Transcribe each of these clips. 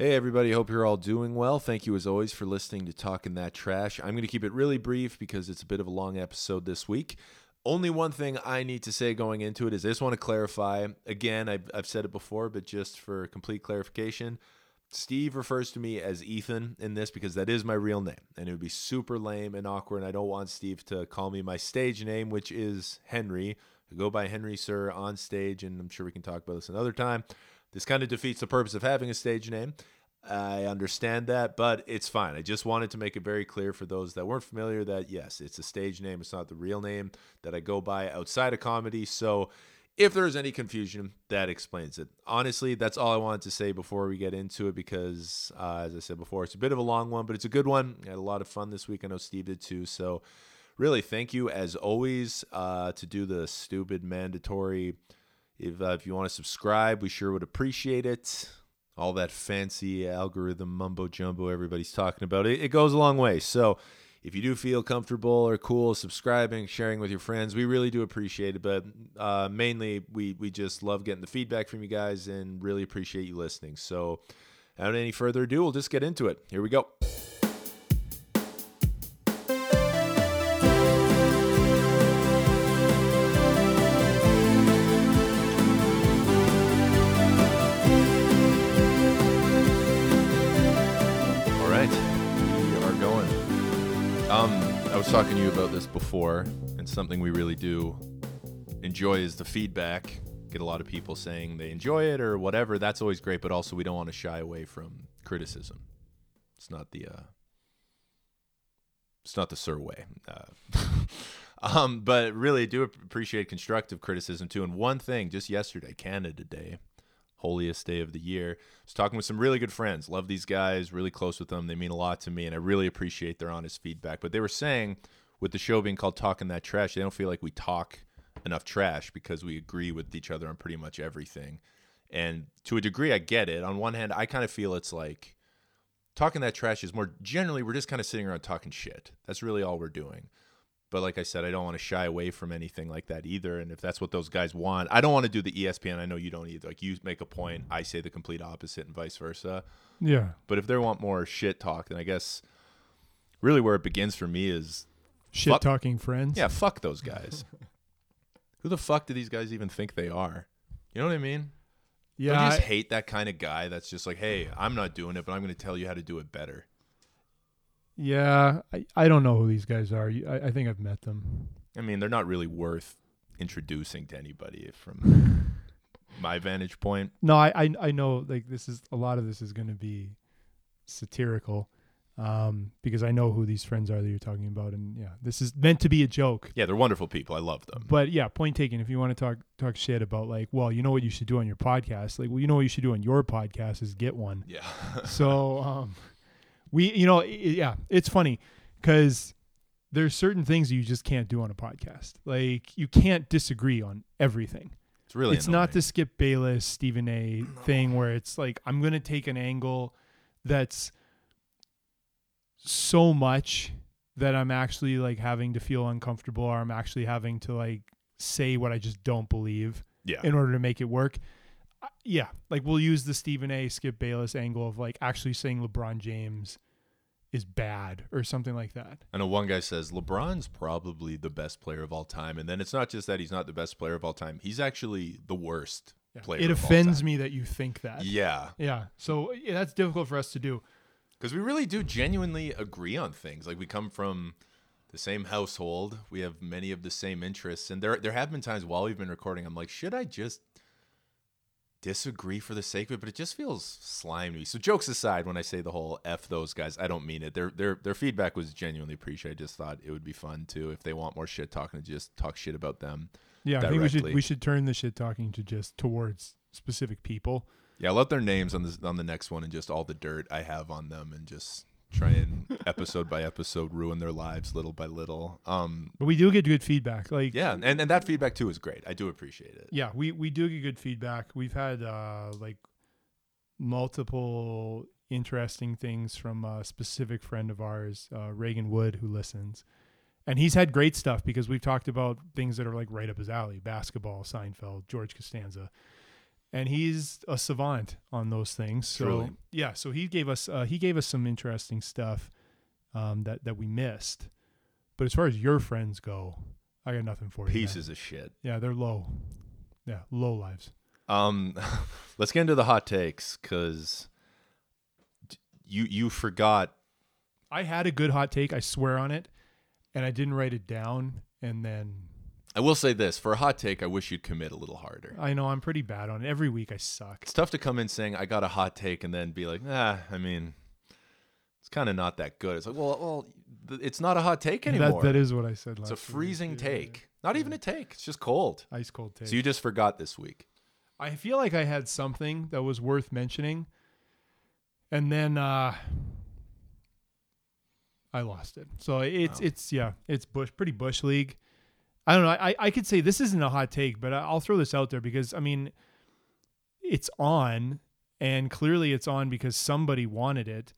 Hey, everybody. Hope you're all doing well. Thank you, as always, for listening to Talking That Trash. I'm going to keep it really brief because it's a bit of a long episode this week. Only one thing I need to say going into it is I just want to clarify. Again, I've, I've said it before, but just for complete clarification, Steve refers to me as Ethan in this because that is my real name. And it would be super lame and awkward. And I don't want Steve to call me my stage name, which is Henry. I go by Henry Sir on stage, and I'm sure we can talk about this another time. This kind of defeats the purpose of having a stage name. I understand that, but it's fine. I just wanted to make it very clear for those that weren't familiar that yes, it's a stage name. It's not the real name that I go by outside of comedy. So if there's any confusion, that explains it. Honestly, that's all I wanted to say before we get into it because, uh, as I said before, it's a bit of a long one, but it's a good one. I had a lot of fun this week. I know Steve did too. So really, thank you as always uh, to do the stupid mandatory. If, uh, if you want to subscribe, we sure would appreciate it all that fancy algorithm mumbo jumbo everybody's talking about. It, it, goes a long way. So if you do feel comfortable or cool subscribing, sharing with your friends, we really do appreciate it. But uh, mainly, we, we just love getting the feedback from you guys and really appreciate you listening. So without any further ado, we'll just get into it. Here we go. Talking to you about this before, and something we really do enjoy is the feedback. Get a lot of people saying they enjoy it or whatever. That's always great, but also we don't want to shy away from criticism. It's not the uh, it's not the Sir way. Uh, um, but really, do appreciate constructive criticism too. And one thing, just yesterday, Canada Day, holiest day of the year. I was talking with some really good friends. Love these guys, really close with them. They mean a lot to me, and I really appreciate their honest feedback. But they were saying, with the show being called Talking That Trash, they don't feel like we talk enough trash because we agree with each other on pretty much everything. And to a degree, I get it. On one hand, I kind of feel it's like talking that trash is more generally, we're just kind of sitting around talking shit. That's really all we're doing. But like I said, I don't want to shy away from anything like that either. And if that's what those guys want, I don't want to do the ESPN. I know you don't either. Like you make a point, I say the complete opposite, and vice versa. Yeah. But if they want more shit talk, then I guess really where it begins for me is shit talking friends. Yeah, fuck those guys. Who the fuck do these guys even think they are? You know what I mean? Yeah. I just hate that kind of guy that's just like, hey, I'm not doing it, but I'm going to tell you how to do it better. Yeah, I, I don't know who these guys are. I, I think I've met them. I mean, they're not really worth introducing to anybody from my vantage point. No, I, I I know like this is a lot of this is going to be satirical, um, because I know who these friends are that you're talking about, and yeah, this is meant to be a joke. Yeah, they're wonderful people. I love them. But yeah, point taken. If you want to talk talk shit about like, well, you know what you should do on your podcast, like, well, you know what you should do on your podcast is get one. Yeah. so, um, we you know yeah it's funny because there's certain things you just can't do on a podcast like you can't disagree on everything it's really it's annoying. not the skip bayless stephen a thing where it's like i'm gonna take an angle that's so much that i'm actually like having to feel uncomfortable or i'm actually having to like say what i just don't believe yeah. in order to make it work yeah, like we'll use the Stephen A. Skip Bayless angle of like actually saying LeBron James is bad or something like that. I know one guy says LeBron's probably the best player of all time, and then it's not just that he's not the best player of all time; he's actually the worst yeah. player. It offends me that you think that. Yeah, yeah. So yeah, that's difficult for us to do because we really do genuinely agree on things. Like we come from the same household, we have many of the same interests, and there there have been times while we've been recording, I'm like, should I just disagree for the sake of it, but it just feels slimy. So jokes aside, when I say the whole "f those guys," I don't mean it. Their their their feedback was genuinely appreciated. I just thought it would be fun too if they want more shit talking to just talk shit about them. Yeah, directly. I think we should we should turn the shit talking to just towards specific people. Yeah, let their names on the on the next one and just all the dirt I have on them and just try and episode by episode ruin their lives little by little. Um, but we do get good feedback. Like yeah, and, and that feedback too is great. I do appreciate it. Yeah, we we do get good feedback. We've had uh, like multiple interesting things from a specific friend of ours, uh, Reagan Wood, who listens. And he's had great stuff because we've talked about things that are like right up his alley: basketball, Seinfeld, George Costanza. And he's a savant on those things. So Truly. yeah, so he gave us uh, he gave us some interesting stuff um, that that we missed. But as far as your friends go, I got nothing for you. man. Pieces of shit. Yeah, they're low. Yeah, low lives. Um, let's get into the hot takes because you you forgot. I had a good hot take, I swear on it, and I didn't write it down. And then I will say this for a hot take. I wish you'd commit a little harder. I know I'm pretty bad on it. Every week I suck. It's tough to come in saying I got a hot take and then be like, ah, I mean, it's kind of not that good. It's like, well, well, th- it's not a hot take anymore. That, that is what I said last it's a week. freezing Yeah, take. Not even a take. It's just cold. Ice cold take. So you just forgot this week. I feel like I had something that was worth mentioning, and then uh, I lost it. So it's Wow. it's yeah, it's bush pretty bush league. I don't know. I I could say this isn't a hot take, but I'll throw this out there because I mean, it's on, and clearly it's on because somebody wanted it.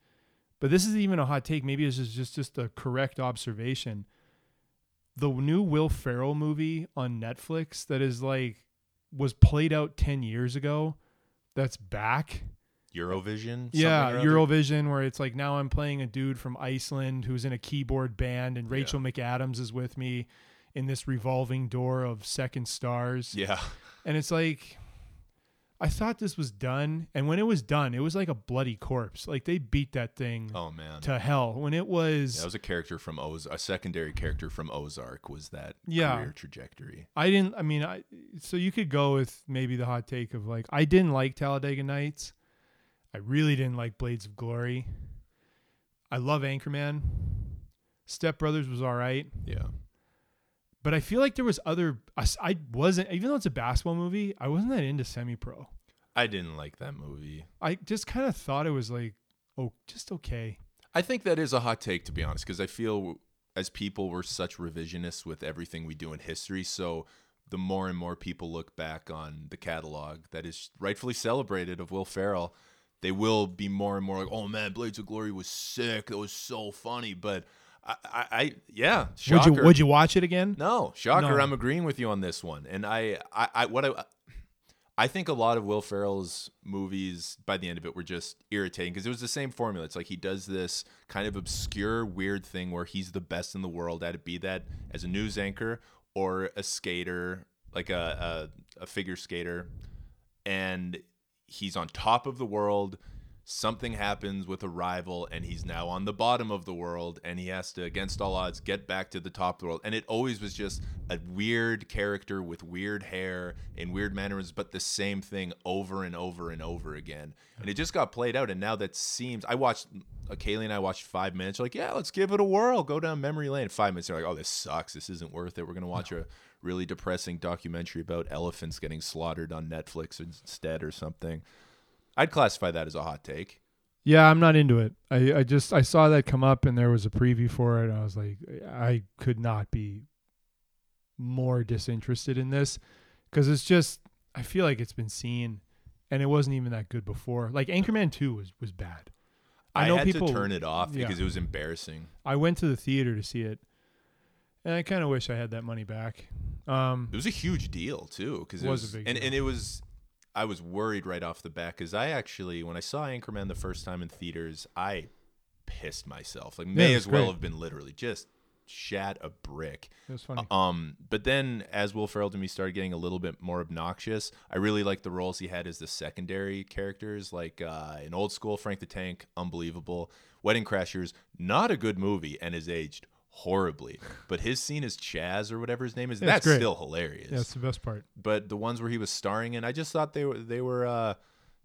But this isn't even a hot take. Maybe this is just just a correct observation. The new Will Ferrell movie on Netflix that is like was played out 10 years ago that's back Eurovision. yeah something or other? eurovision where it's like now i'm playing a dude from iceland who's in a keyboard band and rachel mcadams is with me in this revolving door of second stars Yeah. and it's like i thought this was done and when it was done it was like a bloody corpse like they beat that thing Oh man. to hell when it was That was a character from Oz. A secondary character from Ozark was that Yeah. career trajectory. I didn't. I mean, I so you could go with maybe the hot take of like I didn't like Talladega Nights. I really didn't like Blades of Glory. I love Anchorman. Step Brothers was all right, Yeah. But I feel like there was other. I wasn't even though it's a basketball movie. I wasn't that into semi pro. I didn't like that movie. I just kind of thought it was like oh, just okay. I think that is a hot take, to be honest, because I feel as people we're such revisionists with everything we do in history. So the more and more people look back on the catalog that is rightfully celebrated of Will Ferrell, they will be more and more like, "Oh man, Blades of Glory was sick. That was so funny." But I, I, I yeah, shocker. Would you Would you watch it again? No, shocker. No. I'm agreeing with you on this one, and I, I, I what I. I think a lot of Will Ferrell's movies by the end of it were just irritating because it was the same formula. It's like he does this kind of obscure, weird thing where he's the best in the world at it, be that as a news anchor or a skater, like a, a, a figure skater, and he's on top of the world. Something happens with a rival, and he's now on the bottom of the world, and he has to, against all odds, get back to the top of the world. And it always was just a weird character with weird hair and weird mannerisms, but the same thing over and over and over again. And it just got played out. And now that seems, I watched, uh, Kaylee and I watched five minutes. We're like, yeah, let's give it a whirl. Go down memory lane. Five minutes, they're like, oh, this sucks. This isn't worth it. We're gonna watch a really depressing documentary about elephants getting slaughtered on Netflix instead or something. I'd classify that as a hot take. Yeah, I'm not into it. I, I just I saw that come up and there was a preview for it. And I was like, I could not be more disinterested in this because it's just I feel like it's been seen and it wasn't even that good before. Like Anchorman Two was was bad. I, I know had people- to turn it off yeah. because it was embarrassing. I went to the theater to see it, and I kind of wish I had that money back. Um, It was a huge deal too, because it Was was, a big and, deal. and it was. I was worried right off the bat because I actually, when I saw Anchorman the first time in theaters, I pissed myself. Like, may it as well great. have been literally just shat a brick. it was funny. Um, but then as Will Ferrell to me started getting a little bit more obnoxious, I really liked the roles he had as the secondary characters, like uh, in Old School, Frank the Tank, unbelievable. Wedding Crashers, not a good movie and has aged horribly. But his scene as Chaz or whatever his name is, Yeah, that's great. still hilarious. yeah, that's the best part. But the ones where he was starring in, I just thought they were they were uh,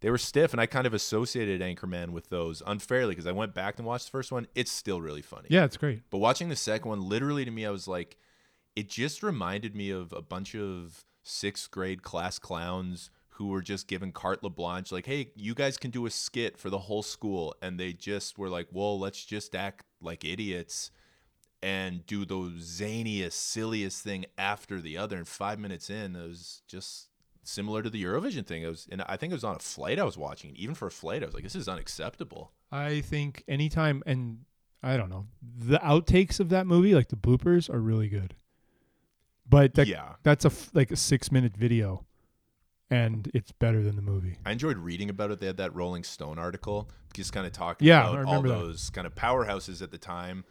they were stiff, and I kind of associated Anchorman with those unfairly because I went back and watched the first one. It's still really funny. Yeah, it's great. But watching the second one, literally to me, I was like, it just reminded me of a bunch of sixth grade class clowns who were just given carte blanche, like, hey, you guys can do a skit for the whole school. And they just were like, well, let's just act like idiots and do the zaniest, silliest thing after the other. And five minutes in, it was just similar to the Eurovision thing. It was, and I think it was on a flight I was watching. Even for a flight, I was like, this is unacceptable. I think anytime, and I don't know, the outtakes of that movie, like the bloopers, are really good. But that, yeah. that's a like a six minute video, and it's better than the movie. I enjoyed reading about it. They had that Rolling Stone article, just kind of talking Yeah, about all remember that. those kind of powerhouses at the time.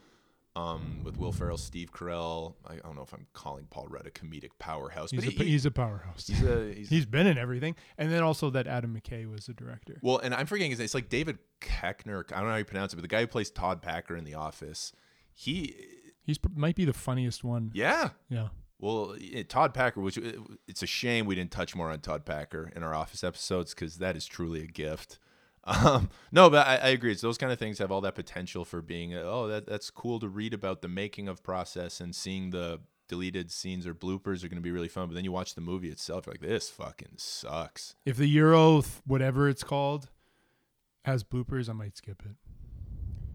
Um, with Will Ferrell, Steve Carell. I, I don't know if I'm calling Paul Rudd a comedic powerhouse, He's but a, he, he's a powerhouse. he's a he's, He's been in everything, and then also that Adam McKay was the director. well, and I'm forgetting his name. It's like David Koechner. I don't know how you pronounce it, but the guy who plays Todd Packer in The Office. He, He's might be the funniest one. yeah. Yeah. Well, it, Todd Packer, which it- it's a shame we didn't touch more on Todd Packer in our Office episodes because that is truly a gift. Um, no, but I, I agree. It's those kind of things have all that potential for being, oh, that that's cool to read about the making of process and seeing the deleted scenes or bloopers are going to be really fun. But then you watch the movie itself, you're like, this fucking sucks. If the Euro, whatever it's called, has bloopers, I might skip it.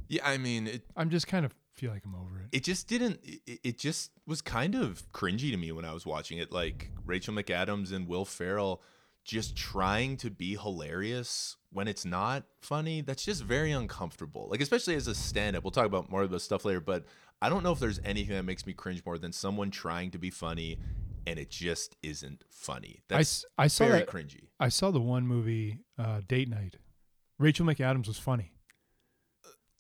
Yeah, I mean, it I'm just kind of feel like I'm over it. it just didn't. It, it just was kind of cringy to me when I was watching it. Like Rachel McAdams and Will Ferrell just trying to be hilarious when it's not funny. That's just very uncomfortable. Like especially as a stand-up. We'll talk about more of this stuff later, but I don't know if there's anything that makes me cringe more than someone trying to be funny and it just isn't funny. I, That's saw very that. cringy. I saw the one movie, uh, Date Night. Rachel McAdams was funny.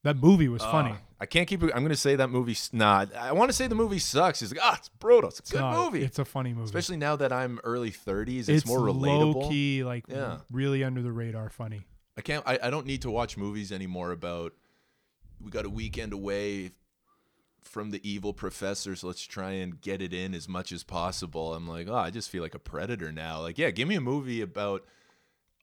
That movie was funny. Uh, I can't keep. I'm gonna say that movie. Nah, I want to say the movie sucks. It's like ah, it's brutal. It's a good No, movie. It's a funny movie. Especially now that I'm early 30s, it's, it's more relatable. low key, like Yeah. really under the radar funny. I can't. I, I don't need to watch movies anymore about. We got a weekend away from the evil professor, so let's try and get it in as much as possible. I'm like, oh, I just feel like a predator now. Like, yeah, give me a movie about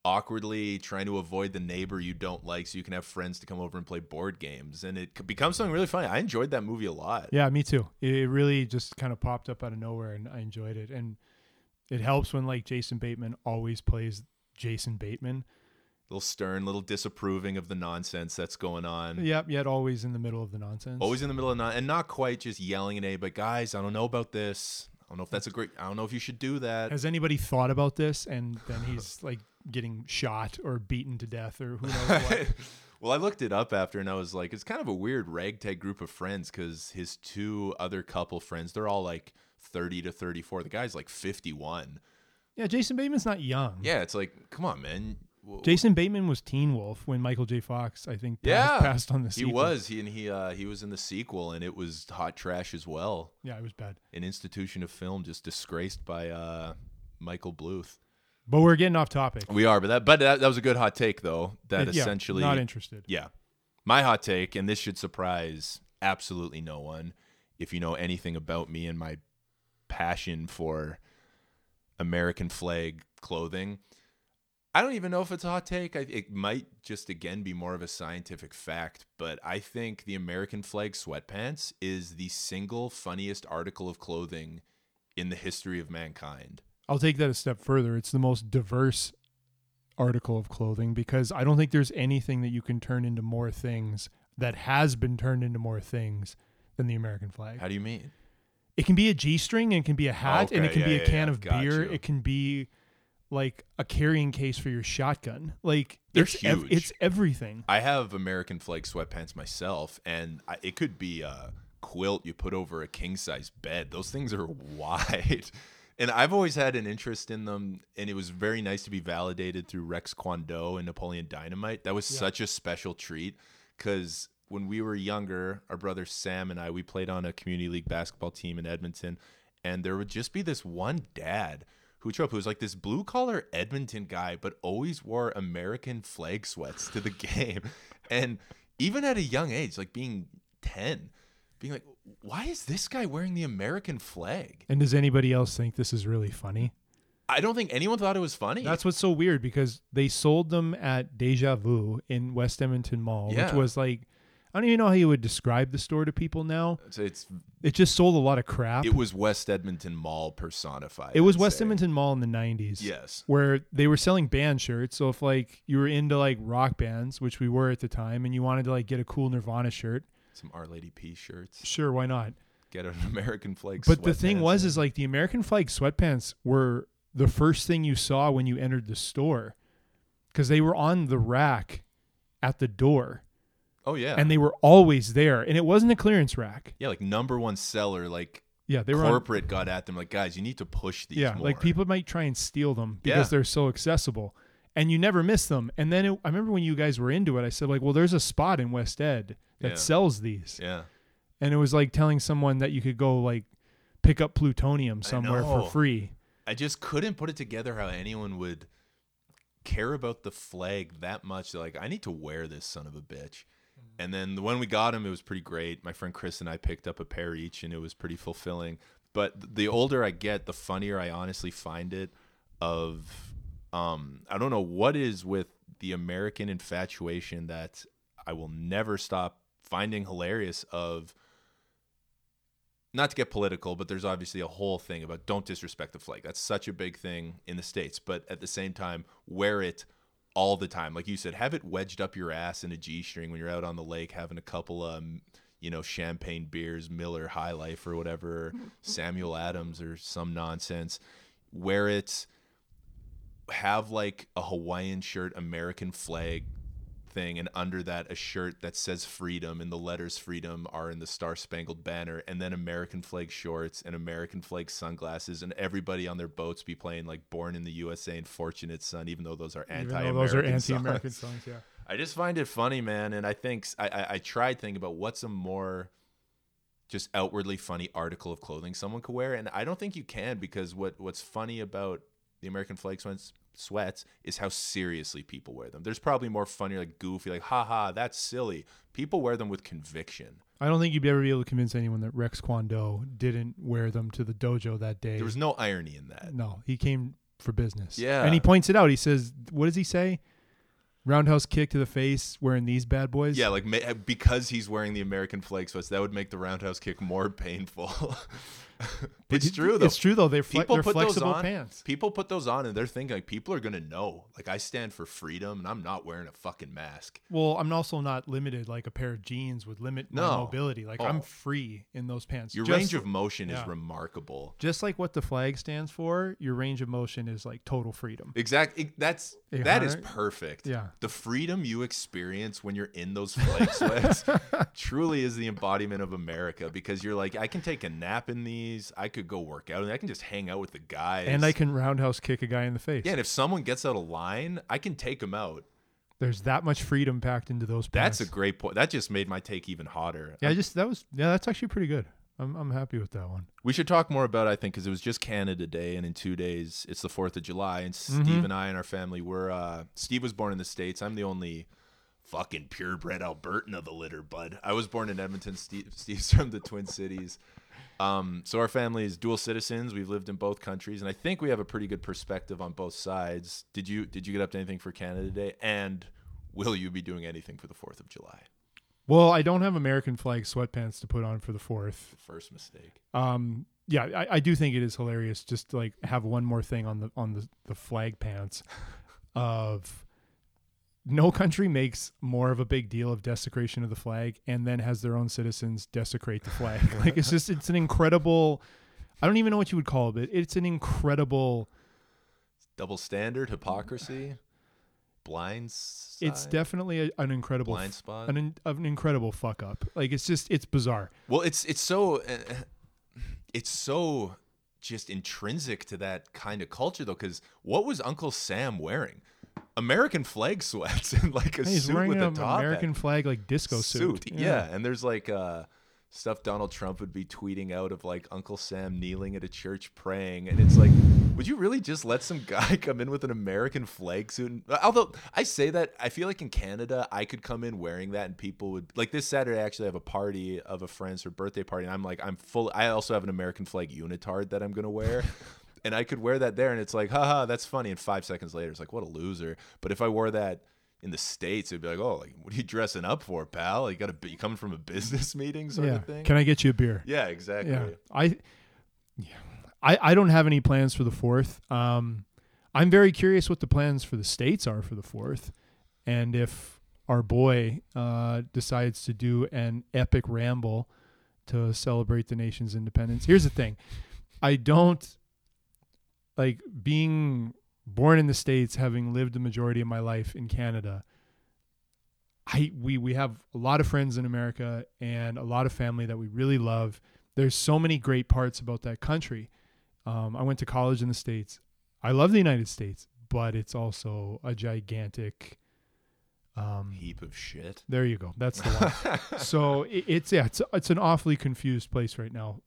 awkwardly trying to avoid the neighbor you don't like, so you can have friends to come over and play board games, and it becomes something really funny. I enjoyed that movie a lot. Yeah, me too. It really just kind of popped up out of nowhere, and I enjoyed it. And it helps when like Jason Bateman always plays Jason Bateman. little stern, little disapproving of the nonsense that's going on. Yep, yet always in the middle of the nonsense. Always in the middle of not, and not quite just yelling at A, but Guys, I don't know about this. I don't know if that's a great. I don't know if you should do that. Has anybody thought about this? And then he's like getting shot or beaten to death or who knows what. well, I looked it up after, and I was like, it's kind of a weird ragtag group of friends because his two other couple friends, they're all like thirty to thirty-four. The guy's like fifty-one. yeah, Jason Bateman's not young. Yeah, it's like, come on, man. W- Jason Bateman was Teen Wolf when Michael J. Fox, I think, passed, Yeah, passed on the he was. He and he uh, he was in the sequel, and it was hot trash as well. Yeah, it was bad. An institution of film just disgraced by uh, Michael Bluth. But we're getting off topic. We are, but that but that, that was a good hot take though. That It- yeah, essentially not interested. Yeah. My hot take, and this should surprise absolutely no one if you know anything about me and my passion for American flag clothing. I don't even know if it's a hot take. I, it might just again be more of a scientific fact, but I think the American flag sweatpants is the single funniest article of clothing in the history of mankind. I'll take that a step further. It's the most diverse article of clothing because I don't think there's anything that you can turn into more things that has been turned into more things than the American flag. How do you mean? It can be a G string and it can be a hat and it can yeah, be yeah, a can yeah, of got beer. you. It can be like a carrying case for your shotgun. Like They're it's ev- huge. it's everything. I have American flag sweatpants myself, and I, it could be a quilt you put over a king size bed. Those things are wide. And I've always had an interest in them, and it was very nice to be validated through Rex Kwon Do and Napoleon Dynamite. That was Yeah. such a special treat because when we were younger, our brother Sam and I, we played on a community league basketball team in Edmonton, and there would just be this one dad who would show up who was like this blue collar Edmonton guy, but always wore American flag sweats to the game. And even at a young age, like being 10, being like, why is this guy wearing the American flag? And does anybody else think this is really funny? I don't think anyone thought it was funny. That's what's so weird because they sold them at Deja Vu in West Edmonton Mall, Yeah. which was like I don't even know how you would describe the store to people now. it's, it's It just sold a lot of crap. it was West Edmonton Mall personified. It was I'd West say. Edmonton Mall in the 90s. Yes. Where they were selling band shirts. So if like you were into like rock bands, which we were at the time, and you wanted to like get a cool Nirvana shirt, Some Our Lady P shirts. sure, why not? Get an American flag. But the thing was is like the American flag sweatpants were the first thing you saw when you entered the store. Cuz they were on the rack at the door oh yeah, and they were always there and it wasn't a clearance rack. yeah, like number one seller. Like Yeah, they were on, corporate got at them like, guys, you need to push these. yeah, more. like people might try and steal them because Yeah. they're so accessible, and you never miss them. And then it, I remember when you guys were into it, I said like, well, there's a spot in West Ed that Yeah. sells these, Yeah, and it was like telling someone that you could go like pick up plutonium somewhere for free. I just couldn't put it together how anyone would care about the flag that much. They're like, I need to wear this son of a bitch. And then when we got him, it was pretty great. My friend Chris and I picked up a pair each, and it was pretty fulfilling. But the older I get, the funnier I honestly find it. Of, um, I don't know what is with the American infatuation that I will never stop finding hilarious. Of not to get political, but there's obviously a whole thing about don't disrespect the flag. That's such a big thing in the States. But at the same time, wear it all the time. Like you said, have it wedged up your ass in a G string when you're out on the lake having a couple of, um, you know, champagne beers, Miller High Life or whatever, Samuel Adams or some nonsense. Wear it. Have like a Hawaiian shirt, American flag thing and under that a shirt that says freedom and the letters freedom are in the star spangled banner and then american flag shorts and american flag sunglasses and everybody on their boats be playing like born in the usa and fortunate son even though those are anti-american those are anti-American songs. songs. Yeah. i just find it funny man and i think I I tried thinking about what's a more just outwardly funny article of clothing someone could wear and i don't think you can because what what's funny about the american flag sweats sweats is how seriously people wear them there's probably more funny like goofy like haha that's silly people wear them with conviction I don't think you'd ever be able to convince anyone that Rex Kwon Do didn't wear them to the dojo that day. there was no irony in that no, he came for business. Yeah. and he points it out. He says, "What does he say? Roundhouse kick to the face wearing these bad boys." yeah like because he's wearing the american flag sweats that would make the roundhouse kick more painful it's It- true though It's true though. They're, fle- people they're put those on pants. people put those on and they're thinking like people are gonna know like i stand for freedom and i'm not wearing a fucking mask Well, I'm also not limited like a pair of jeans would limit my mobility. Like Oh. I'm free in those pants. your Just- range of motion yeah. is remarkable just like what the flag stands for, your range of motion is like total freedom. exactly that's Yeah, that is perfect Yeah. the freedom you experience when you're in those flag sweats truly is the embodiment of america because you're like i can take a nap in these i could go work out and i can just hang out with the guys And I can roundhouse kick a guy in the face. yeah and if someone gets out of line i can take them out There's that much freedom packed into those pants. that's a great point that just made my take even hotter Yeah, I just that was yeah, that's actually pretty good. I'm I'm happy with that one. We should talk more about, I think, because it was just Canada Day, and in two days it's the Fourth of July, and Steve Mhm. and I and our family were. Uh, Steve was born in the states. I'm the only fucking purebred Albertan of the litter, bud. I was born in Edmonton. Steve, Steve's from the Twin Cities. Um, so our family is dual citizens. We've lived in both countries, and I think we have a pretty good perspective on both sides. Did you Did you get up to anything for Canada Day? And will you be doing anything for the Fourth of July? Well, I don't have American flag sweatpants to put on for the fourth. First mistake. Um, yeah, I, I do think it is hilarious just to like have one more thing on the on the, the flag pants of no country makes more of a big deal of desecration of the flag and then has their own citizens desecrate the flag. like it's just it's an incredible I don't even know what you would call it, but it's an incredible Double standard, hypocrisy, blinds. it's definitely a, an incredible blind spot. an, in- an incredible fuck up. Like it's just it's bizarre. Well, it's it's so uh, it's so just intrinsic to that kind of culture though cuz what was Uncle Sam wearing? American flag sweats and like a He's suit wearing with a an top American hat. flag like disco suit. Yeah. and there's like uh stuff Donald Trump would be tweeting out of like Uncle Sam kneeling at a church praying and it's like would you really just let some guy come in with an American flag suit? And, although I say that, I feel like in Canada I could come in wearing that and people would like this Saturday. I actually have a party of a friend's her birthday party, and I'm like I'm full. I also have an American flag unitard that I'm gonna wear. And I could wear that there, and it's like, haha, that's funny. And five seconds later, it's like, what a loser. But if I wore that in the states, it'd be like, oh, like, what are you dressing up for, pal? You got to be coming from a business meeting, sort yeah. of thing. Can I get you a beer? yeah, exactly. Yeah. I yeah. I, I don't have any plans for the fourth. Um I'm very curious what the plans for the states are for the fourth. And if our boy uh decides to do an epic ramble to celebrate the nation's independence. Here's the thing. I don't like being born in the states having lived the majority of my life in Canada. I we we have a lot of friends in America and a lot of family that we really love there's so many great parts about that country. Um, I went to college in the states. I love the United States, but it's also a gigantic. Um, Heap of shit. there you go. That's the one. so it, it's yeah, it's it's an awfully confused place right now.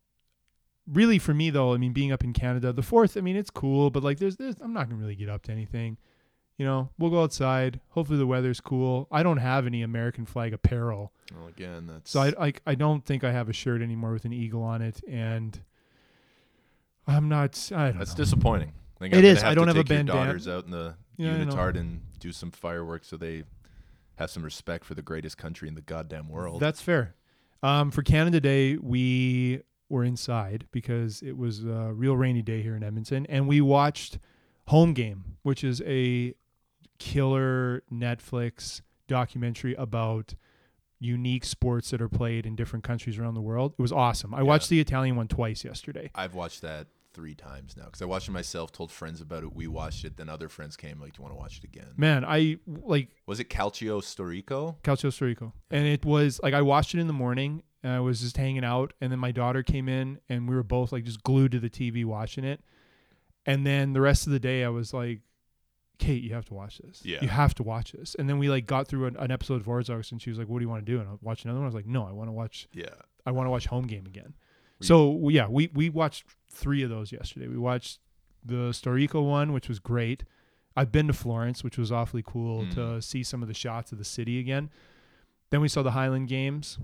Really, for me though, I mean, being up in Canada, the fourth, I mean, it's cool, but like, there's, there's, I'm not gonna really get up to anything. You know, we'll go outside. Hopefully, the weather's cool. I don't have any American flag apparel, well, again, that's so I, I, I don't think I have a shirt anymore with an eagle on it, and I'm not. I don't that's know. disappointing. Like, It I'm gonna. I don't have a bandana. daughters out in the Yeah, unitard and do some fireworks so they have some respect for the greatest country in the goddamn world. That's fair. Um, for Canada Day, we were inside because it was a real rainy day here in Edmonton, and we watched Home Game, which is a killer Netflix documentary about unique sports that are played in different countries around the world. It was awesome. I Yeah. watched the Italian one twice yesterday. I've watched that three times now because I watched it myself, told friends about it, we watched it, then other friends came like, "Do you want to watch it again?" Man, I like Was it Calcio Storico? Calcio Storico. And it was like I watched it in the morning. And I was just hanging out, and then my daughter came in, and we were both like just glued to the TV watching it. And then the rest of the day, I was like, "Kate, you have to watch this. Yeah. you have to watch this." And then we like got through an, an episode of Ozarks, and she was like, "What do you want to do?" And I watched another one. I was like, "No, I want to watch. Yeah. I want to watch Home Game again." Were So yeah, we we watched three of those yesterday. We watched the Storico one, which was great. I've been to Florence, which was awfully cool Mm. to see some of the shots of the city again. Then we saw the Highland Games,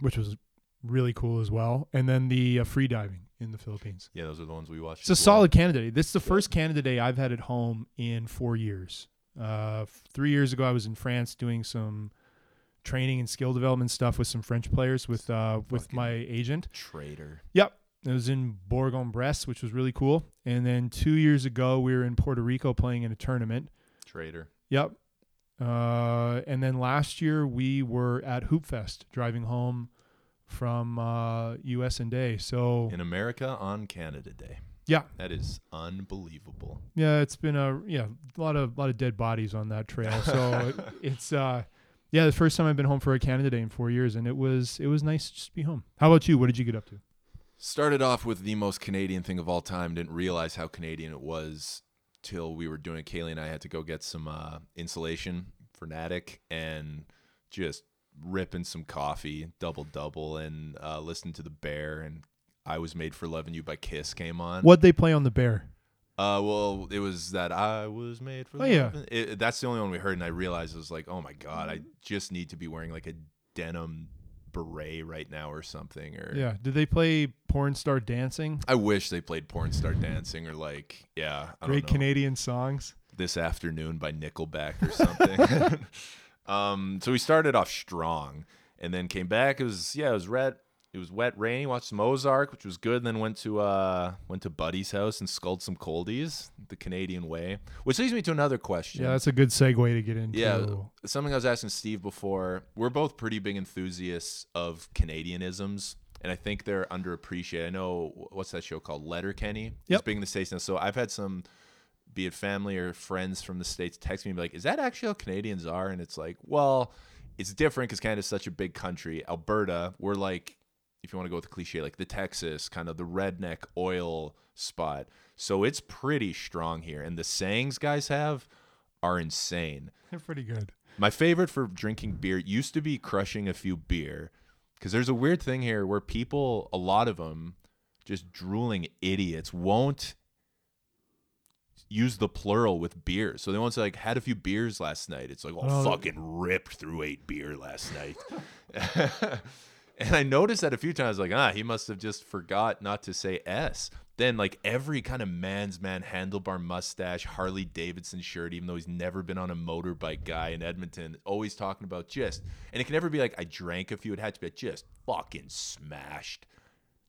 which was really cool as well, and then the uh, free diving in the Philippines. Yeah, those are the ones we watched. It's a well. solid Canada Day. This is the first Canada Day I've had at home in four years. Uh, three years ago, I was in France doing some training and skill development stuff with some French players with uh, with Fucking- my agent. Trader. Yep. It was in Bourg-en-Bresse, which was really cool. And then two years ago, we were in Puerto Rico playing in a tournament. Trader. Yep. Uh, and then last year, we were at Hoop Fest driving home from uh, US and Day. So, In America on Canada Day. yeah. That is unbelievable. Yeah, it's been a yeah, a lot of lot of dead bodies on that trail. So it- it's uh yeah, the first time I've been home for a Canada Day in 4 years and it was it was nice to just be home. How about you? What did you get up to? Started off with the most Canadian thing of all time. Didn't realize how Canadian it was till we were doing. Kaylee and I had to go get some uh, insulation for Natick and just ripping some coffee, double double, and uh, listen to the Bear. And I was made for loving you by Kiss came on. What they play on the Bear? Uh, well, it was that I was made for. Oh, yeah. It, that's the only one we heard, and I realized it was like, oh my god, I just need to be wearing like a denim beret right now or something. Or Yeah, did they play Porn Star Dancing? I wish they played Porn Star Dancing or like, yeah, I Great don't know, Canadian songs. This Afternoon by Nickelback or something. um, so we started off strong, and then came back. It was yeah, it was red. It was wet, rainy. Watched some Ozark, which was good. And then went to uh went to Buddy's house and sculled some coldies the Canadian way. Which leads me to another question. Yeah, that's a good segue to get into. Yeah, something I was asking Steve before. We're both pretty big enthusiasts of Canadianisms, and I think they're underappreciated. I know what's that show called Letterkenny? It's Yep. big in the states now. So I've had some, be it family or friends from the states, text me and be like, "Is that actually how Canadians are?" And it's like, well, it's different because Canada's such a big country. Alberta, we're like, if you want to go with the cliche, like the Texas, kind of the redneck oil spot. So it's pretty strong here, and the sayings guys have are insane. They're pretty good. My favorite for drinking beer used to be crushing a few beer because there's a weird thing here where people, a lot of them, just drooling idiots, won't use the plural with beer. So they won't say like had a few beers last night. It's like, oh, Oh. fucking ripped through eight beer last night. and I noticed that a few times, like, ah, he must have just forgot not to say S. Then, like every kind of man's man handlebar mustache, Harley Davidson shirt, even though he's never been on a motorbike guy in Edmonton, always talking about just, and it can never be like I drank a few. It had to be like, just fucking smashed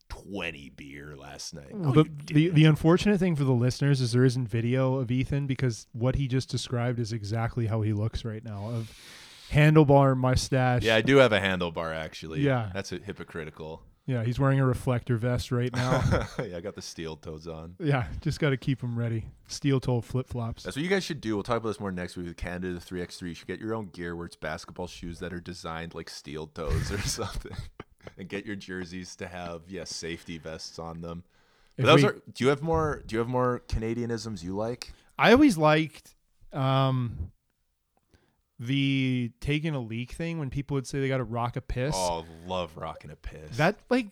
twenty beer last night. No, the, the the unfortunate thing for the listeners is there isn't video of Ethan because what he just described is exactly how he looks right now of handlebar mustache. yeah, I do have a handlebar actually. Yeah. that's a hypocritical. Yeah, he's wearing a reflector vest right now. yeah, I got the steel toes on. yeah, just got to keep them ready. Steel toe flip flops. That's what you guys should do. We'll talk about this more next week with Canada the 3x3. You should get your own gear where it's basketball shoes that are designed like steel toes or something. and get your jerseys to have yes safety vests on them. If But those we- are. Do you have more? Do you have more Canadianisms you like? I always liked um, the taking a leak thing when people would say they got to rock a piss. Oh, love rocking a piss. That like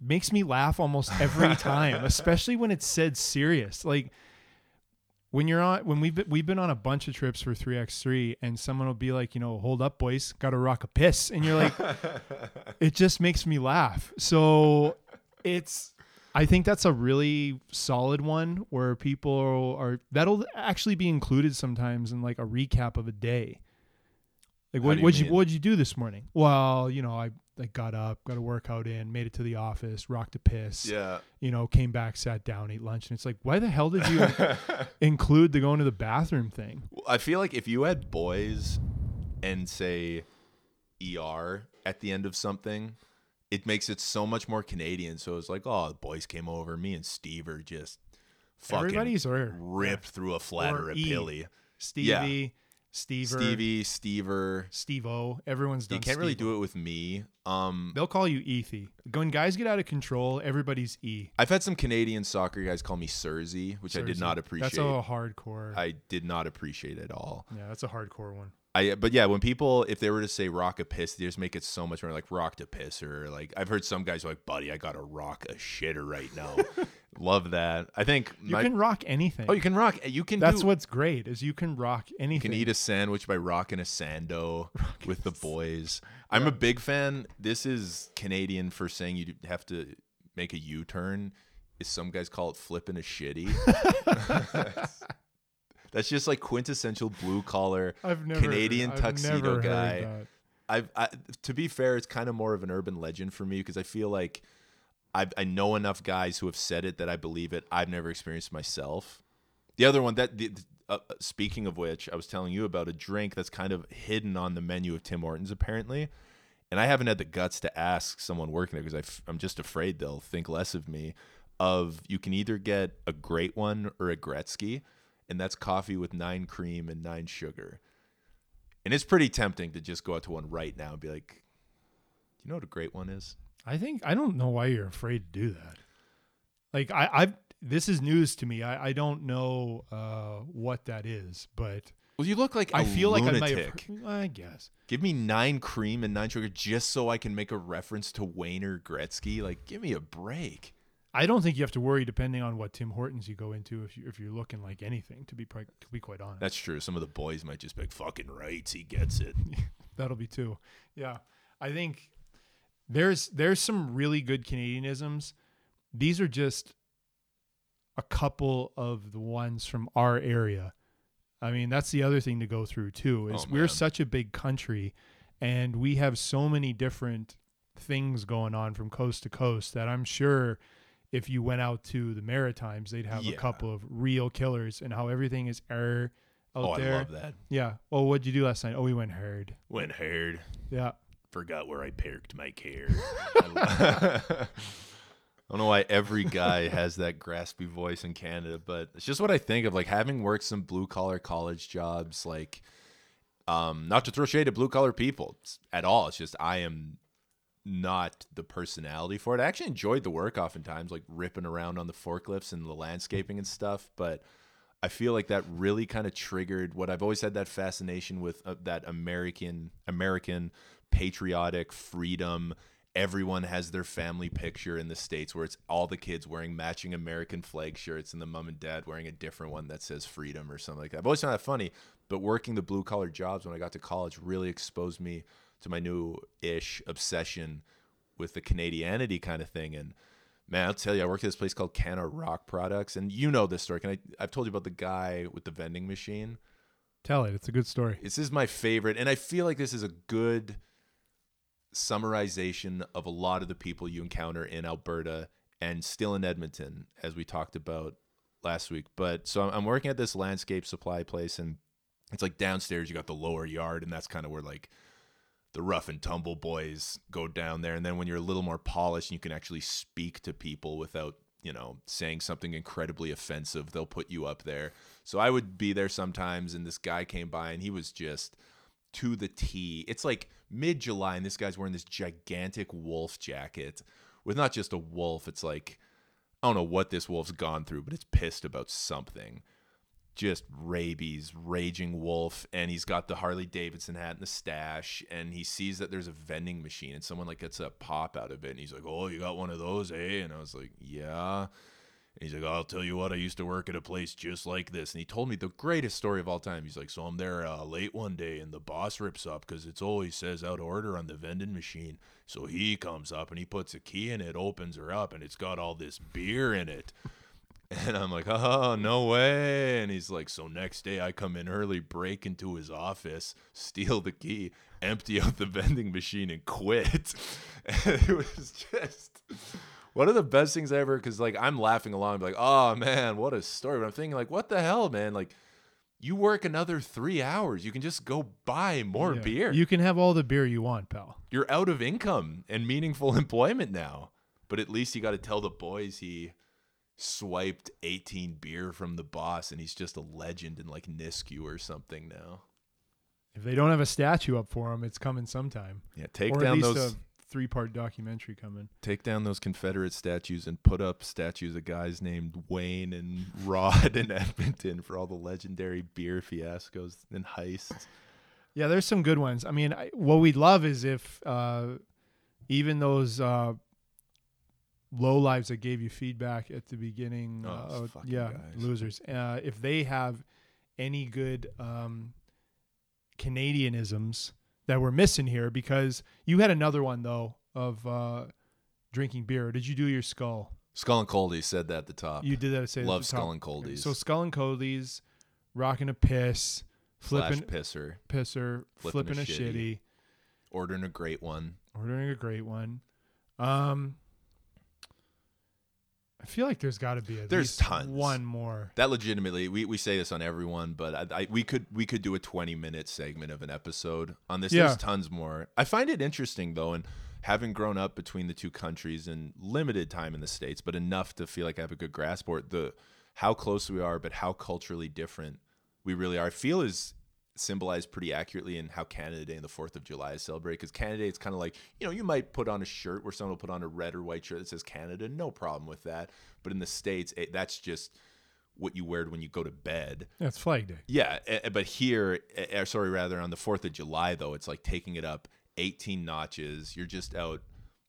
makes me laugh almost every time, especially when it's said serious. Like when you're on when we've been, we've been on a bunch of trips for 3x3 and someone will be like, you know, hold up boys, got to rock a piss and you're like it just makes me laugh. So it's I think that's a really solid one where people are that'll actually be included sometimes in like a recap of a day. Like what what'd you what'd you do this morning? Well, you know, I like got up, got a workout in, made it to the office, rocked a piss, yeah. you know, came back, sat down, ate lunch, and it's like, why the hell did you include the going to the bathroom thing? I feel like if you had boys and say ER at the end of something, it makes it so much more Canadian. So it's like, oh, the boys came over. Me and Steve are just fucking Everybody's or ripped through a flat or, Or a E. pilly. Stevie, Stever, Stevie, Stever. Steve-O. Everyone's done You can't really Steve-O. do it with me. Um, They'll call you Ethy. When guys get out of control, everybody's E. I've had some Canadian soccer guys call me Surzy, which I did not appreciate. That's a hardcore. I did not appreciate at all. yeah, that's a hardcore one. I but yeah, when people if they were to say rock a piss, they just make it so much more like rock to piss or like I've heard some guys are like, buddy, I gotta rock a shitter right now. Love that. I think You my, can rock anything. oh you can rock eh, you can that's do, what's great is you can rock anything. you can eat a sandwich by rocking a sando with the boys. I'm a big fan. This is Canadian for saying you have to make a U turn. Is some guys call it flipping a shitty. That's just like quintessential blue collar never Canadian I've tuxedo never guy. I've I, to be fair, it's kind of more of an urban legend for me because I feel like I I know enough guys who have said it that I believe it. I've never experienced myself. The other one that the, uh, uh, speaking of which, I was telling you about a drink that's kind of hidden on the menu of Tim Hortons apparently, and I haven't had the guts to ask someone working there because I f- I'm just afraid they'll think less of me. Of you can either get a great one or a Gretzky, and that's coffee with nine cream and nine sugar. And it's pretty tempting to just go out to one right now and be like, "Do you know what a great one is? I think I don't know why you're afraid to do that. Like I, I've this is news to me. I, I don't know uh, what that is, but Well, you look like I feel like I might lunatic. have. I guess. Give me nine cream and nine sugar just so I can make a reference to Wayner Gretzky. Like, give me a break. I don't think you have to worry depending on what Tim Hortons you go into if you if you're looking like anything. To be to be quite honest, That's true. Some of the boys might just be like, fucking rights. He gets it. that'll be two. Yeah, I think there's there's some really good Canadianisms. These are just a couple of the ones from our area. I mean, that's the other thing to go through too. Is Oh, we're such a big country, and we have so many different things going on from coast to coast that I'm sure if you went out to the Maritimes, they'd have a couple of real killers and how everything is air out oh, there. I love that. Yeah. Oh, what'd you do last night? Oh, we went hard. Went hard. Yeah. Forgot where I parked my car. I don't know why every guy has that graspy voice in Canada, but it's just what I think of. Like having worked some blue collar college jobs, like um, not to throw shade at blue collar people at all. It's just I am not the personality for it. I actually enjoyed the work oftentimes, like ripping around on the forklifts and the landscaping and stuff, but I feel like that really kind of triggered what I've always had that fascination with uh, that American American patriotic freedom. Everyone has their family picture in the states where it's all the kids wearing matching American flag shirts and the mom and dad wearing a different one that says freedom or something like that. I've always found that funny, but working the blue collar jobs when I got to college really exposed me to my new ish obsession with the Canadianity kind of thing and Man, I'll tell you, I worked at this place called Canna Rock Products, and you know this story. Can I? I've told you about the guy with the vending machine. Tell it. It's a good story. This is my favorite, and I feel like this is a good summarization of a lot of the people you encounter in Alberta and still in Edmonton, as we talked about last week. But so I'm working at this landscape supply place, and it's like downstairs you got the lower yard, and that's kind of where like the rough and tumble boys go down there. And then when you're a little more polished, you can actually speak to people without, you know, saying something incredibly offensive. They'll put you up there. So I would be there sometimes, and this guy came by, and he was just to the T. It's like mid July, and this guy's wearing this gigantic wolf jacket with not just a wolf. It's like I don't know what this wolf's gone through, but it's pissed about something. Just rabies, raging wolf, and he's got the Harley Davidson hat and the stash, and he sees that there's a vending machine, and someone like gets a pop out of it, and he's like, "Oh, you got one of those, eh?" And I was like, "Yeah." And he's like, I'll tell you what, I used to work at a place just like this. And he told me the greatest story of all time. He's like, So I'm there uh, late one day, and the boss rips up because it's always says out order on the vending machine. So he comes up and he puts a key in it, opens her up, and it's got all this beer in it. And I'm like, oh, no way. And he's like, so next day I come in early, break into his office, steal the key, empty out the vending machine, and quit. And it was just one of the best things ever because like I'm laughing along, like, oh man, what a story. But I'm thinking, like, what the hell, man? Like, you work another three hours, you can just go buy more Yeah. beer. You can have all the beer you want, pal. You're out of income and meaningful employment now. But at least you got to tell the boys he swiped 18 beer from the boss and he's just a legend in like Nisku or something now. If they don't have a statue up for him, it's coming sometime. Yeah, take or down those three-part documentary coming. take down those Confederate statues and put up statues of guys named Wayne and Rod in Edmonton for all the legendary beer fiascos and heists. Yeah, there's some good ones. I mean, I, what we'd love is if uh, even those uh, low lives that gave you feedback at the beginning, Oh, uh, yeah, guys. losers. Uh, if they have any good um, Canadianisms that we're missing here, because you had another one though of uh, drinking beer. Did you do your skull? Skull and Coldy said that at the top. You did that. Say at Love top. Skull and Coldies. So skull and coldies, rocking a piss, flipping pisser, pisser, Flipping flipping, a a shitty. shitty. ordering a great one. Ordering a great one. Um, I feel like there's got to be at There's least tons. one more. That legitimately, we, we say this on everyone, but I, I we could we could do a 20 minute segment of an episode on this. Yeah. There's tons more. I find it interesting though, and having grown up between the two countries and limited time in the states, but enough to feel like I have a good grasp for it, the how close we are, but how culturally different we really are. I feel is symbolized pretty accurately in how Canada Day and the Fourth of July is celebrated. Because Canada Day, it's kind of like you know you might put on a shirt where someone will put on a red or white shirt that says Canada, no problem with that. But in the states, it, that's just what you wear when you go to bed. That's Flag Day. Yeah, but here, sorry, rather on the Fourth of July though, it's like taking it up 18 notches. You're just out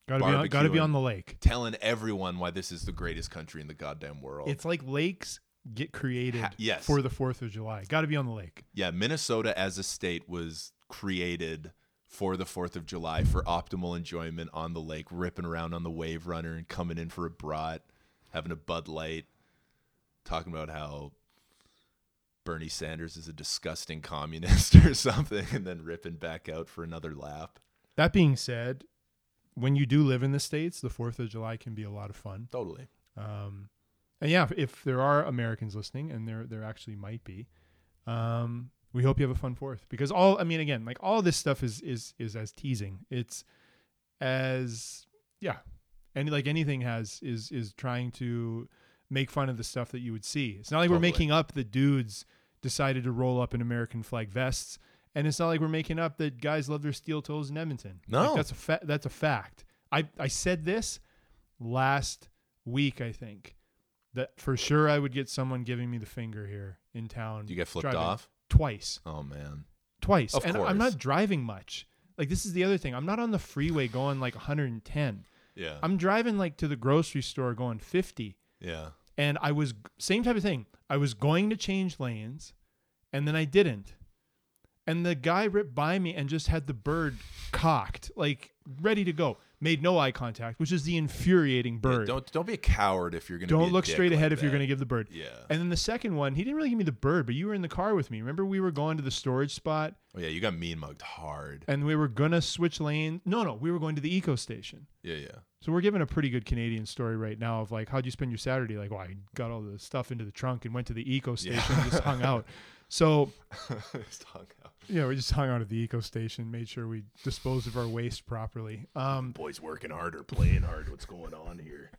Got to be on, got to be on the lake. telling everyone why this is the greatest country in the goddamn world. It's like lakes get created Ha- yes. for the Fourth of July. Got to be on the lake. yeah, Minnesota as a state was created for the 4th of July for optimal enjoyment on the lake, ripping around on the wave runner and coming in for a brat, having a Bud Light, talking about how Bernie Sanders is a disgusting communist or something, and then ripping back out for another lap. That being said, when you do live in the states, the Fourth of July can be a lot of fun. Totally. Um, and yeah, if, there are Americans listening, and there there actually might be, um, we hope you have a fun Fourth because all I mean again, like all this stuff is is is as teasing. It's as yeah, and like anything has is is trying to make fun of the stuff that you would see. It's not like we're making up that dudes decided to roll up in American flag vests. And it's not like we're making up that guys love their steel toes in Edmonton. Like, No. that's a fa- that's a fact. I, I said this last week, I think, that for sure I would get someone giving me the finger here in town. You get flipped driving off? twice? Oh, man. Twice. Of and I'm not driving much. Like this is the other thing. I'm not on the freeway going like 110. Yeah. I'm driving like to the grocery store going 50. yeah. And I was same type of thing. I was going to change lanes, and then I didn't. And the guy ripped by me and just had the bird cocked, like ready to go. Made no eye contact, which is the infuriating Yeah, bird. don't don't be a coward if you're gonna. Don't be a look straight like ahead if you're going to give the bird. Yeah. And then the second one, he didn't really give me the bird, but you were in the car with me. Remember, we were going to the storage spot oh yeah, you got mean mugged hard. and we were gonna switch lanes. No, no, we were going to the eco station. Yeah, yeah. So we're giving a pretty good Canadian story right now of like, how'd you spend your Saturday? Like, well, I got all the stuff into the trunk and went to the eco station Yeah. and just hung out. So Just hung out. yeah, we just hung out at the eco station, made sure we disposed of our waste properly. Um, Boys working hard or playing hard. What's going on here?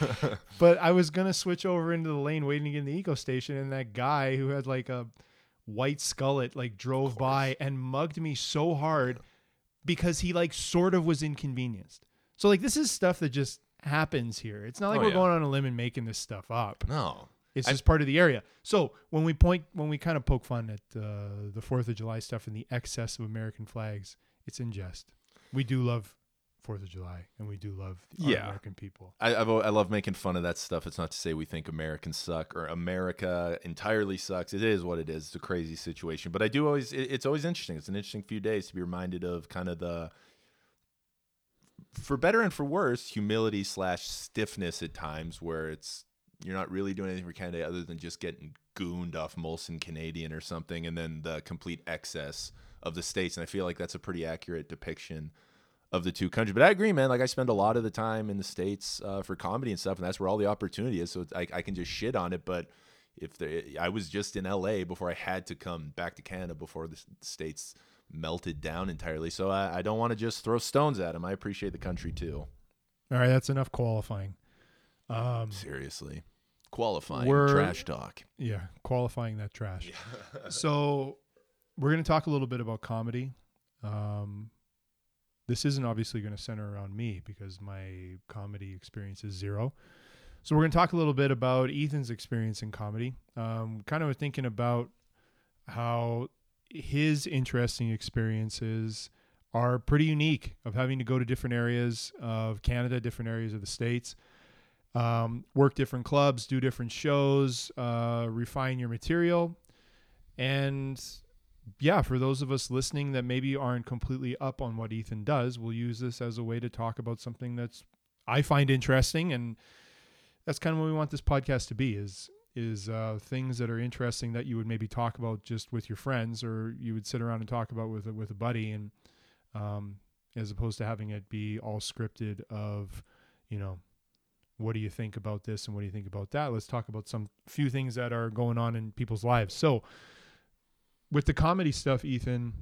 but I was gonna switch over into the lane waiting to get in the eco station, and that guy who had like a white skullet like drove by and mugged me so hard because he like sort of was inconvenienced. So like this is stuff that just happens here. It's not like Oh, we're yeah. going on a limb and making this stuff up. No. It's just part of the area. So when we point, when we kind of poke fun at uh, the Fourth of July stuff and the excess of American flags, it's in jest. We do love Fourth of July, and we do love Yeah. American people. I, I've, I love making fun of that stuff. It's not to say we think Americans suck or America entirely sucks. It is what it is. It's a crazy situation. But I do always, it, it's always interesting. It's an interesting few days to be reminded of kind of the, for better and for worse, humility slash stiffness at times where it's, you're not really doing anything for Canada other than just getting gooned off Molson Canadian or something. And then the complete excess of the States. And I feel like that's a pretty accurate depiction of the two countries. But I agree, man. Like I spend a lot of the time in the states uh, for comedy and stuff, and that's where all the opportunity is. So I, I can just shit on it. But if there, I was just in LA before I had to come back to Canada before the states melted down entirely. So I, I don't want to just throw stones at them. I appreciate the country too. All right, that's enough qualifying. Um, Seriously, qualifying trash talk. yeah, qualifying that trash. so we're going to talk a little bit about comedy. Um, this isn't obviously going to center around me because my comedy experience is zero. So we're going to talk a little bit about Ethan's experience in comedy. Um, kind of thinking about how his interesting experiences are pretty unique of having to go to different areas of Canada, different areas of the states, um, work different clubs, do different shows, uh, refine your material, and yeah, for those of us listening that maybe aren't completely up on what Ethan does, we'll use this as a way to talk about something that's I find interesting, and that's kind of what we want this podcast to be is is uh, things that are interesting that you would maybe talk about just with your friends, or you would sit around and talk about with a, with a buddy, and um, as opposed to having it be all scripted of, you know, what do you think about this and what do you think about that? Let's talk about some few things that are going on in people's lives. So with the comedy stuff, Ethan,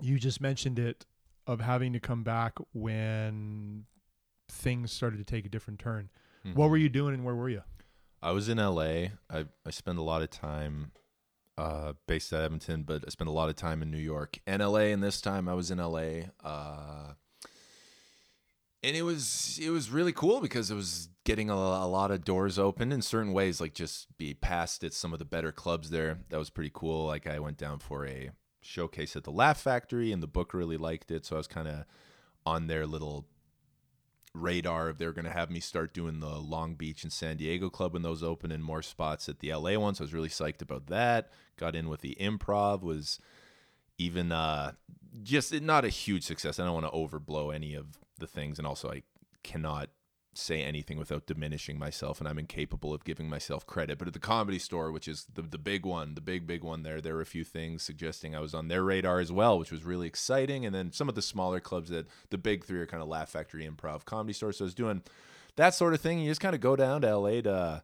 you just mentioned it of having to come back when things started to take a different turn. What were you doing and where were you? I was in LA. I I spent a lot of time uh, based at Edmonton, but I spent a lot of time in New York and LA. And this time I was in LA, uh, and it was it was really cool because it was getting a, a lot of doors open in certain ways. Like just be passed at some of the better clubs there. That was pretty cool. Like I went down for a showcase at the Laugh Factory, and the book really liked it, so I was kind of on their little radar if they were going to have me start doing the Long Beach and San Diego club when those open and more spots at the LA one. So I was really psyched about that. Got in with the improv was even uh just not a huge success. I don't want to overblow any of the things and also I cannot say anything without diminishing myself and I'm incapable of giving myself credit. But at the comedy store, which is the the big one, the big big one there, there were a few things suggesting I was on their radar as well, which was really exciting. And then some of the smaller clubs that the big three are kind of Laugh Factory, Improv, Comedy Store. So I was doing that sort of thing. You just kind of go down to LA to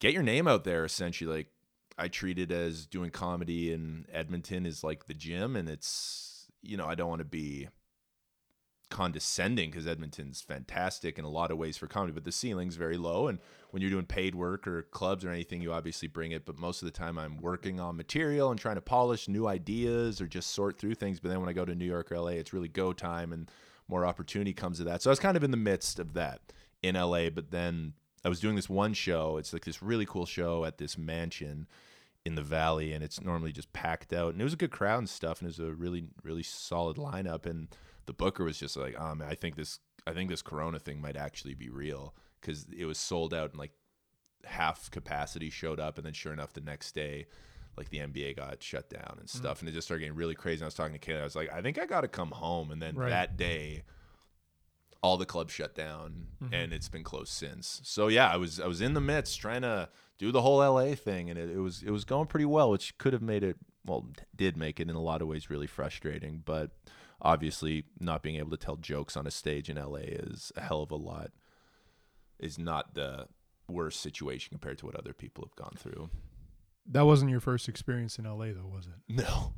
get your name out there essentially. Like I treat it as doing comedy in Edmonton is like the gym and it's you know, I don't want to be condescending because Edmonton's fantastic in a lot of ways for comedy, but the ceiling's very low. And when you're doing paid work or clubs or anything, you obviously bring it. But most of the time, I'm working on material and trying to polish new ideas or just sort through things. But then when I go to New York or LA, it's really go time and more opportunity comes to that. So I was kind of in the midst of that in LA. But then I was doing this one show. It's like this really cool show at this mansion in the valley and it's normally just packed out and it was a good crowd and stuff and it was a really really solid lineup and the booker was just like oh man i think this i think this corona thing might actually be real because it was sold out and like half capacity showed up and then sure enough the next day like the nba got shut down and stuff and it just started getting really crazy and i was talking to kayla i was like i think i gotta come home and then Right. that day all the clubs shut down Mhm. and it's been closed since. So yeah, I was I was in the midst trying to do the whole LA thing and it, it was it was going pretty well, which could have made it well did make it in a lot of ways really frustrating, but obviously not being able to tell jokes on a stage in LA is a hell of a lot is not the worst situation compared to what other people have gone through. That wasn't your first experience in LA though, was it? No.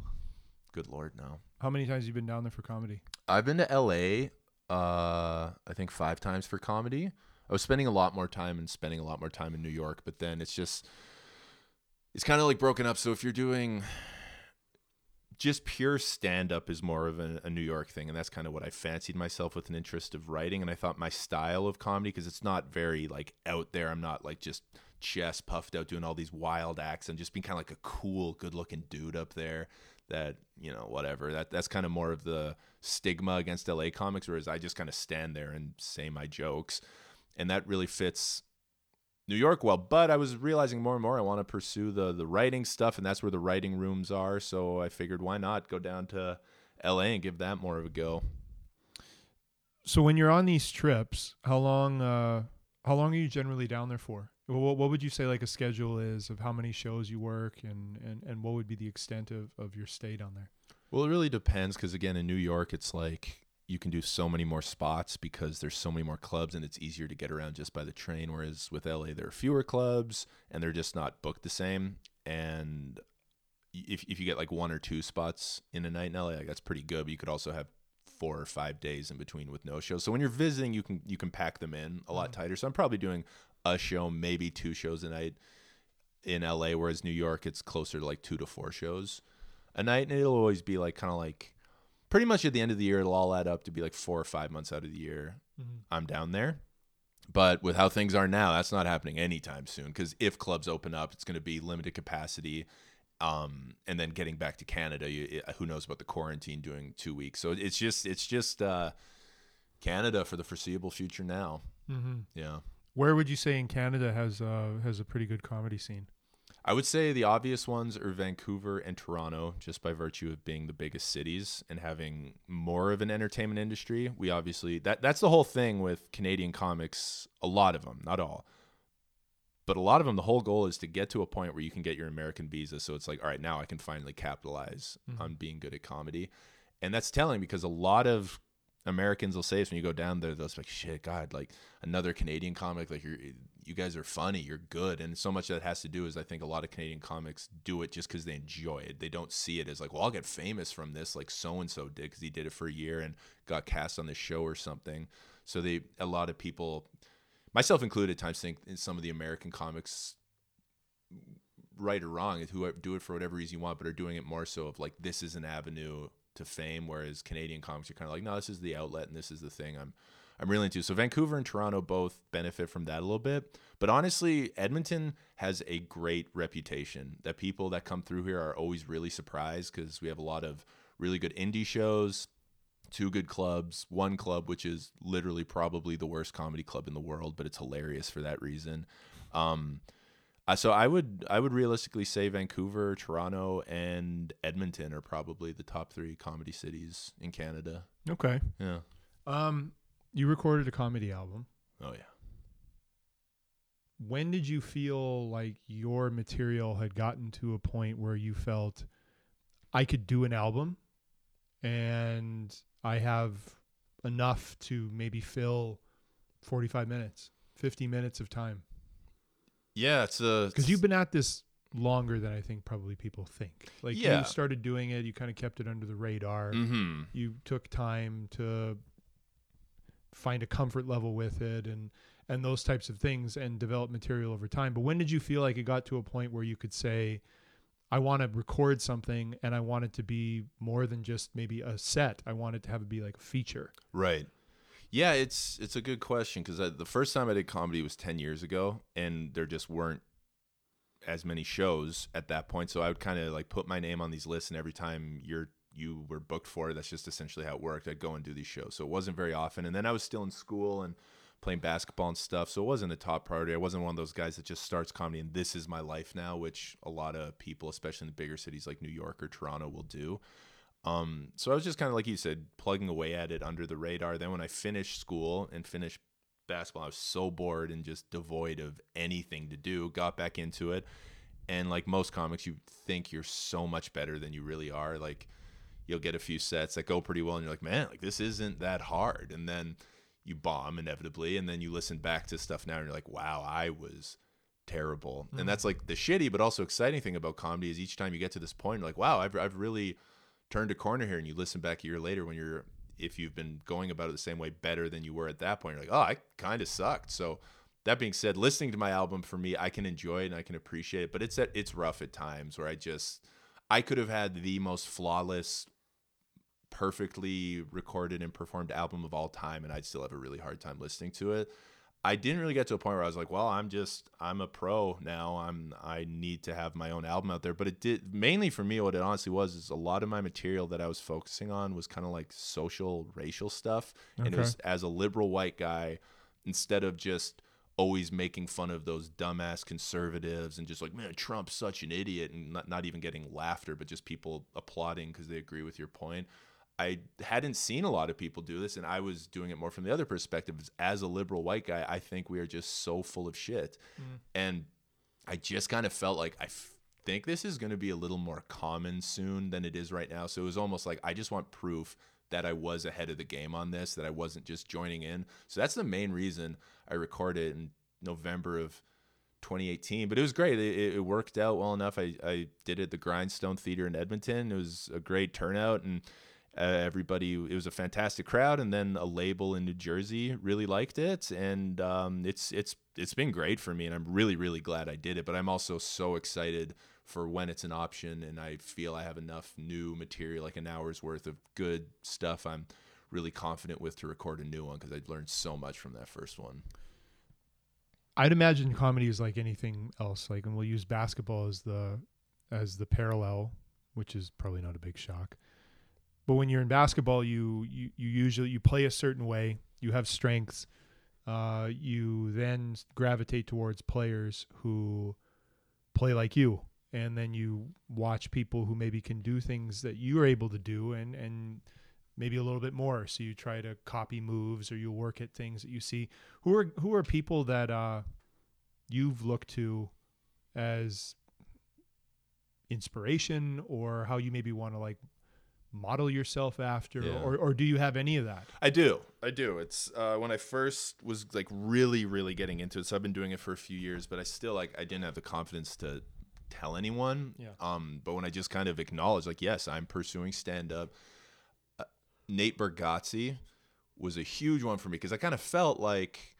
Good lord, no. How many times have you been down there for comedy? I've been to LA uh I think 5 times for comedy. I was spending a lot more time and spending a lot more time in New York, but then it's just it's kind of like broken up. So if you're doing just pure stand up is more of a, a, New York thing, and that's kind of what I fancied myself with an interest of writing. And I thought my style of comedy, because it's not very like out there. I'm not like just chest puffed out doing all these wild acts. and just being kind of like a cool, good looking dude up there. That you know, whatever. That that's kind of more of the stigma against LA comics, whereas I just kind of stand there and say my jokes, and that really fits New York well, but I was realizing more and more I want to pursue the the writing stuff, and that's where the writing rooms are. So I figured, why not go down to L.A. and give that more of a go. So when you're on these trips, how long uh, how long are you generally down there for? What, what would you say like a schedule is of how many shows you work, and and and what would be the extent of of your stay down there? Well, it really depends because again, in New York, it's like you can do so many more spots because there's so many more clubs and it's easier to get around just by the train. Whereas with LA, there are fewer clubs and they're just not booked the same. And if, if you get like one or two spots in a night in LA, like that's pretty good. But you could also have four or five days in between with no shows. So when you're visiting, you can you can pack them in a lot mm-hmm. tighter. So I'm probably doing a show, maybe two shows a night in LA, whereas New York, it's closer to like two to four shows a night, and it'll always be like kind of like pretty much at the end of the year, it'll all add up to be like four or five months out of the year. Mm-hmm. I'm down there. But with how things are now, that's not happening anytime soon. Because if clubs open up, it's going to be limited capacity. Um, and then getting back to Canada, you, who knows about the quarantine doing two weeks? So it's just it's just uh, Canada for the foreseeable future now. Mm-hmm. Yeah. Where would you say in Canada has uh, has a pretty good comedy scene? I would say the obvious ones are Vancouver and Toronto, just by virtue of being the biggest cities and having more of an entertainment industry. We obviously that that's the whole thing with Canadian comics. A lot of them, not all, but a lot of them. The whole goal is to get to a point where you can get your American visa. So it's like, all right, now I can finally capitalize mm-hmm. on being good at comedy, and that's telling because a lot of Americans will say this when you go down there. They'll be like, "Shit, God, like another Canadian comic. Like you're, you guys are funny. You're good." And so much that has to do is I think a lot of Canadian comics do it just because they enjoy it. They don't see it as like, "Well, I'll get famous from this," like so and so did because he did it for a year and got cast on the show or something. So they, a lot of people, myself included, times think in some of the American comics right or wrong, who do it for whatever reason you want, but are doing it more so of like this is an avenue to fame, whereas Canadian comics are kind of like, no, this is the outlet and this is the thing I'm I'm really into. So Vancouver and Toronto both benefit from that a little bit. But honestly, Edmonton has a great reputation that people that come through here are always really surprised because we have a lot of really good indie shows, two good clubs, one club which is literally probably the worst comedy club in the world, but it's hilarious for that reason. Um, uh, so I would I would realistically say Vancouver, Toronto, and Edmonton are probably the top three comedy cities in Canada. Okay. Yeah. Um, you recorded a comedy album. Oh yeah. When did you feel like your material had gotten to a point where you felt I could do an album and I have enough to maybe fill 45 minutes, 50 minutes of time? Yeah, it's a because you've been at this longer than I think probably people think. Like yeah. you started doing it, you kind of kept it under the radar. Mm-hmm. You took time to find a comfort level with it and and those types of things and develop material over time. But when did you feel like it got to a point where you could say, I want to record something and I want it to be more than just maybe a set. I want it to have it be like a feature. Right. Yeah, it's it's a good question because the first time I did comedy was ten years ago, and there just weren't as many shows at that point. So I would kind of like put my name on these lists, and every time you're you were booked for, it. that's just essentially how it worked. I'd go and do these shows, so it wasn't very often. And then I was still in school and playing basketball and stuff, so it wasn't a top priority. I wasn't one of those guys that just starts comedy and this is my life now, which a lot of people, especially in the bigger cities like New York or Toronto, will do. Um, so I was just kind of like you said, plugging away at it under the radar. Then when I finished school and finished basketball, I was so bored and just devoid of anything to do. Got back into it, and like most comics, you think you're so much better than you really are. Like you'll get a few sets that go pretty well, and you're like, man, like this isn't that hard. And then you bomb inevitably, and then you listen back to stuff now, and you're like, wow, I was terrible. Mm-hmm. And that's like the shitty but also exciting thing about comedy is each time you get to this point, you're like, wow, I've I've really turned a corner here and you listen back a year later when you're if you've been going about it the same way better than you were at that point you're like oh i kind of sucked so that being said, listening to my album for me, I can enjoy it and I can appreciate it, but it's at, it's rough at times where I just I could have had the most flawless perfectly recorded and performed album of all time and I'd still have a really hard time listening to it. I didn't really get to a point where I was like, well, I'm just I'm a pro now. I'm I need to have my own album out there. But it did mainly for me what it honestly was is a lot of my material that I was focusing on was kind of like social racial stuff. And it was as a liberal white guy, instead of just always making fun of those dumbass conservatives and just like, man, Trump's such an idiot and not, not even getting laughter, but just people applauding because they agree with your point. I hadn't seen a lot of people do this, and I was doing it more from the other perspective. As a liberal white guy, I think we are just so full of shit, mm. and I just kind of felt like I f- think this is going to be a little more common soon than it is right now. So it was almost like I just want proof that I was ahead of the game on this, that I wasn't just joining in. So that's the main reason I recorded in November of 2018. But it was great. It, it worked out well enough. I, I did it at the Grindstone Theater in Edmonton. It was a great turnout and uh, everybody it was a fantastic crowd and then a label in New Jersey really liked it and um, it's it's it's been great for me and I'm really really glad I did it but I'm also so excited for when it's an option and I feel I have enough new material like an hour's worth of good stuff I'm really confident with to record a new one because I learned so much from that first one. I'd imagine comedy is like anything else. Like, and we'll use basketball as the as the parallel, which is probably not a big shock. But when you're in basketball, you you, you usually you play a certain way. You have strengths. Uh, you then gravitate towards players who play like you, and then you watch people who maybe can do things that you are able to do, and and maybe a little bit more. So you try to copy moves, or you work at things that you see. Who are who are people that uh, you've looked to as inspiration, or how you maybe want to like model yourself after, Yeah. or or do you have any of that? I do. I do. It's uh, when I first was like really, really getting into it. So I've been doing it for a few years, but I still like I didn't have the confidence to tell anyone. Yeah. Um. But when I just kind of acknowledged, like, yes, I'm pursuing stand up. Uh, Nate Bargatze was a huge one for me because I kind of felt like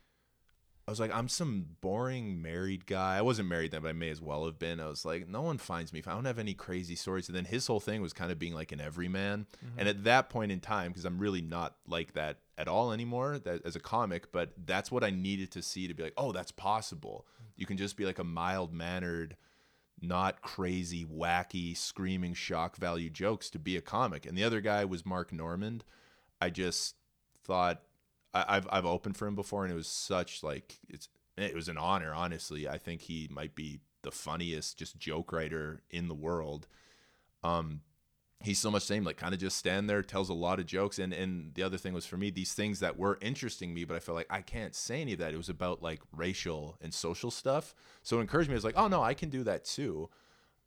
I was like, I'm some boring married guy. I wasn't married then, but I may as well have been. I was like, no one finds me. If I don't have any crazy stories. And then his whole thing was kind of being like an everyman. And mm-hmm. at that point in time, because I'm really not like that at all anymore that, as a comic, but that's what I needed to see to be like, oh, that's possible. Mm-hmm. You can just be like a mild mannered, not crazy, wacky, screaming shock value jokes to be a comic. And the other guy was Mark Normand. I just thought I, I've I've opened for him before, and it was such like it's it was an honor. Honestly, I think he might be the funniest just joke writer in the world. Um, he's so much same like kind of just stand there, tells a lot of jokes, and and the other thing was for me these things that were interesting me, but I felt like I can't say any of that. It was about like racial and social stuff, so it encouraged me. I was like, oh no, I can do that too.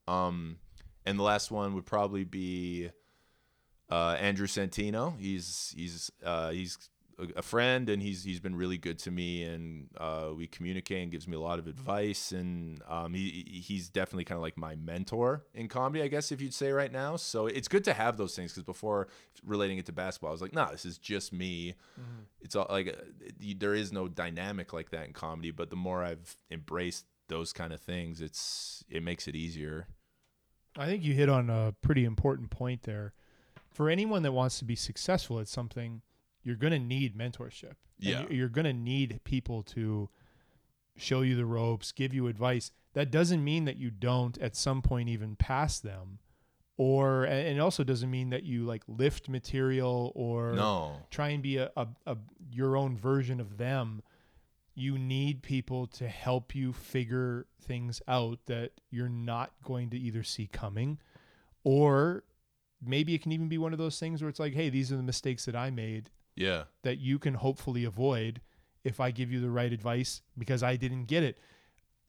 Um, and the last one would probably be uh, Andrew Santino. He's he's uh, he's a- a friend, and he's he's been really good to me, and uh, we communicate and gives me a lot of advice, and um, he he's definitely kind of like my mentor in comedy, I guess if you'd say right now. So it's good to have those things because before relating it to basketball, I was like, nah, this is just me. It's all like uh, it- there is no dynamic like that in comedy, but the more I've embraced those kind of things, it's it makes it easier. I think you hit on a pretty important point there. For anyone that wants to be successful at something, you're going to need mentorship. Yeah. you- You're going to need people to show you the ropes, give you advice. That doesn't mean that you don't at some point even pass them. Or and it also doesn't mean that you like lift material or No, try and be a, a, a your own version of them you need people to help you figure things out that you're not going to either see coming or maybe it can even be one of those things where it's like hey these are the mistakes that i made yeah, that you can hopefully avoid if i give you the right advice because i didn't get it.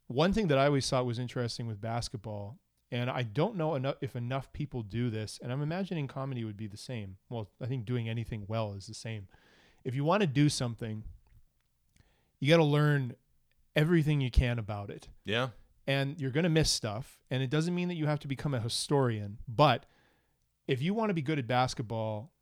One thing that i always thought was interesting with basketball and i don't know enough if enough people do this and i'm imagining comedy would be the same. Well i think doing anything well is the same. If you want to do something you got to learn everything you can about it. Yeah, and you're going to miss stuff and it doesn't mean that you have to become a historian but if you want to be good at basketball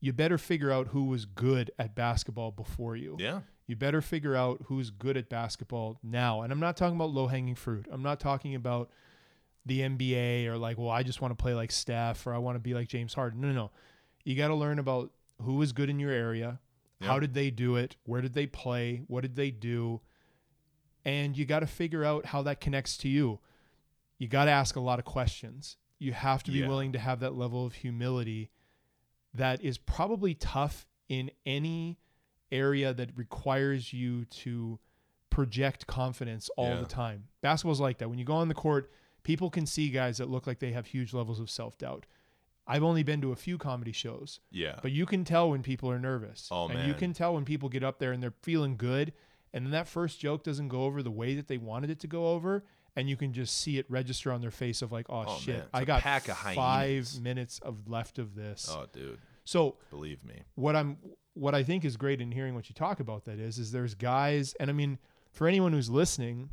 you better figure out who was good at basketball before you. Yeah. You better figure out who's good at basketball now. And I'm not talking about low hanging fruit. I'm not talking about the NBA or like, well, I just want to play like Steph or I want to be like James Harden. No, no, no. You got to learn about who was good in your area. How did they do it? Where did they play? What did they do? And you got to figure out how that connects to you. You got to ask a lot of questions. You have to be Yeah. willing to have that level of humility that is probably tough in any area that requires you to project confidence all Yeah. the time. Basketball's like that. When you go on the court, people can see guys that look like they have huge levels of self doubt. I've only been to a few comedy shows, Yeah. but you can tell when people are nervous. Oh, and you can tell when people get up there and they're feeling good. And then that first joke doesn't go over the way that they wanted it to go over. And you can just see it register on their face of like, oh, Oh, shit, man, it's I a got pack of five hyenas." minutes of left of this. oh, dude. So Believe me. what I'm what I think is great in hearing what you talk about that is is there's guys and I mean for anyone who's listening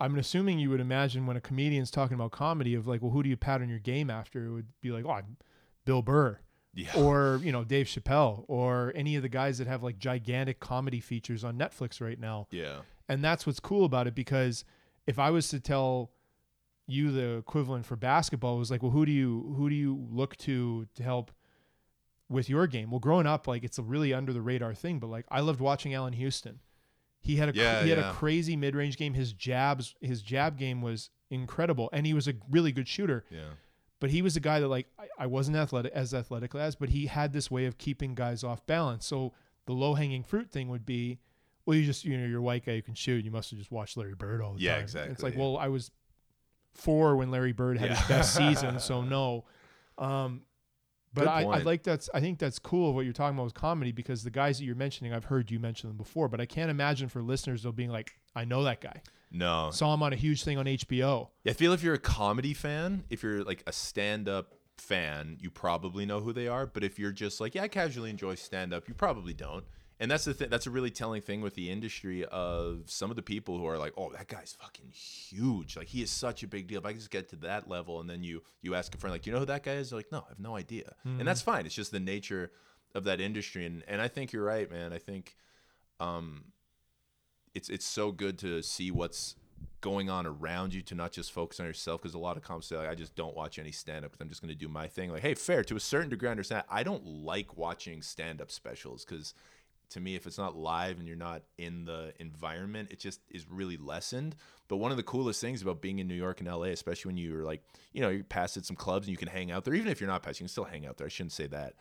I'm assuming you would imagine when a comedian's talking about comedy of like well who do you pattern your game after it would be like oh I'm Bill Burr Yeah. or you know Dave Chappelle or any of the guys that have like gigantic comedy features on Netflix right now yeah. And that's what's cool about it because if I was to tell you the equivalent for basketball it was like, well, who do you who do you look to to help with your game? Well, growing up, like it's a really under the radar thing, but like I loved watching Allan Houston. He had a Yeah, he had yeah. a crazy mid range game. His jabs his jab game was incredible, and he was a really good shooter. Yeah. But he was a guy that like I, I wasn't athletic as athletic as, but he had this way of keeping guys off balance. So the low hanging fruit thing would be, well, you just you know you're a white guy you can shoot. You must have just watched Larry Bird all the Yeah, time. It's exactly, It's like, yeah. well, I was four when Larry Bird had Yeah. his best season, so no. Um, but I, I like that's I think that's cool what you're talking about with comedy because the guys that you're mentioning I've heard you mention them before, but I can't imagine for listeners though being like, I know that guy, No. saw him on a huge thing on HBO. I feel if you're a comedy fan, if you're like a stand up fan, you probably know who they are. But if you're just like, yeah, I casually enjoy stand up, you probably don't. And that's the thing. That's a really telling thing with the industry of some of the people who are like, "Oh, that guy's fucking huge. Like he is such a big deal. If I can just get to that level." And then you you ask a friend, like, you know who that guy is?" They're like, "No, I have no idea." And that's fine. It's just the nature of that industry. And and I think you're right, man. I think, um, it's it's so good to see what's going on around you to not just focus on yourself because a lot of comics say like, I just don't watch any stand up because I'm just going to do my thing. Like, hey, fair to a certain degree, I understand. I don't like watching stand up specials because to me, if it's not live and you're not in the environment, it just is really lessened. But one of the coolest things about being in New York and LA, especially when you're like, you know, you're past at some clubs and you can hang out there, even if you're not past, you can still hang out there. I shouldn't say that.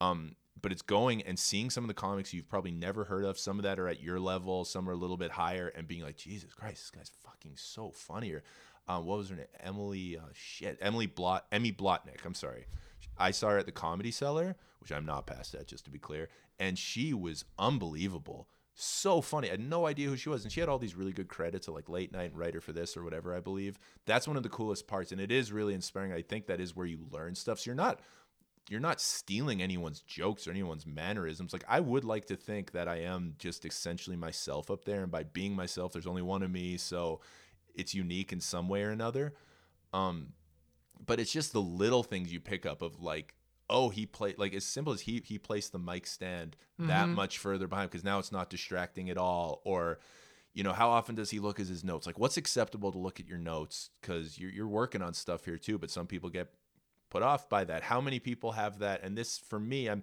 Um, but it's going and seeing some of the comics you've probably never heard of. Some of that are at your level, some are a little bit higher, and being like, Jesus Christ, this guy's fucking so funny. Or, um, what was her name? Emily, uh, shit, Emily Blot, Emmy Blotnick. I'm sorry. I saw her at the Comedy Cellar, which I'm not past that, just to be clear, and she was unbelievable. So funny. I had no idea who she was. And she had all these really good credits of like late night writer for this or whatever, I believe. That's one of the coolest parts. And it is really inspiring. I think that is where you learn stuff. So you're not you're not stealing anyone's jokes or anyone's mannerisms. Like I would like to think that I am just essentially myself up there, and by being myself, there's only one of me, so it's unique in some way or another. Um, but it's just the little things you pick up of like, oh, he played like as simple as he he placed the mic stand that Mhm. much further behind because now it's not distracting at all, or you know how often does he look at his notes like what's acceptable to look at your notes because you're, you're working on stuff here too but some people get put off by that. How many people have that? And this, for me, I'm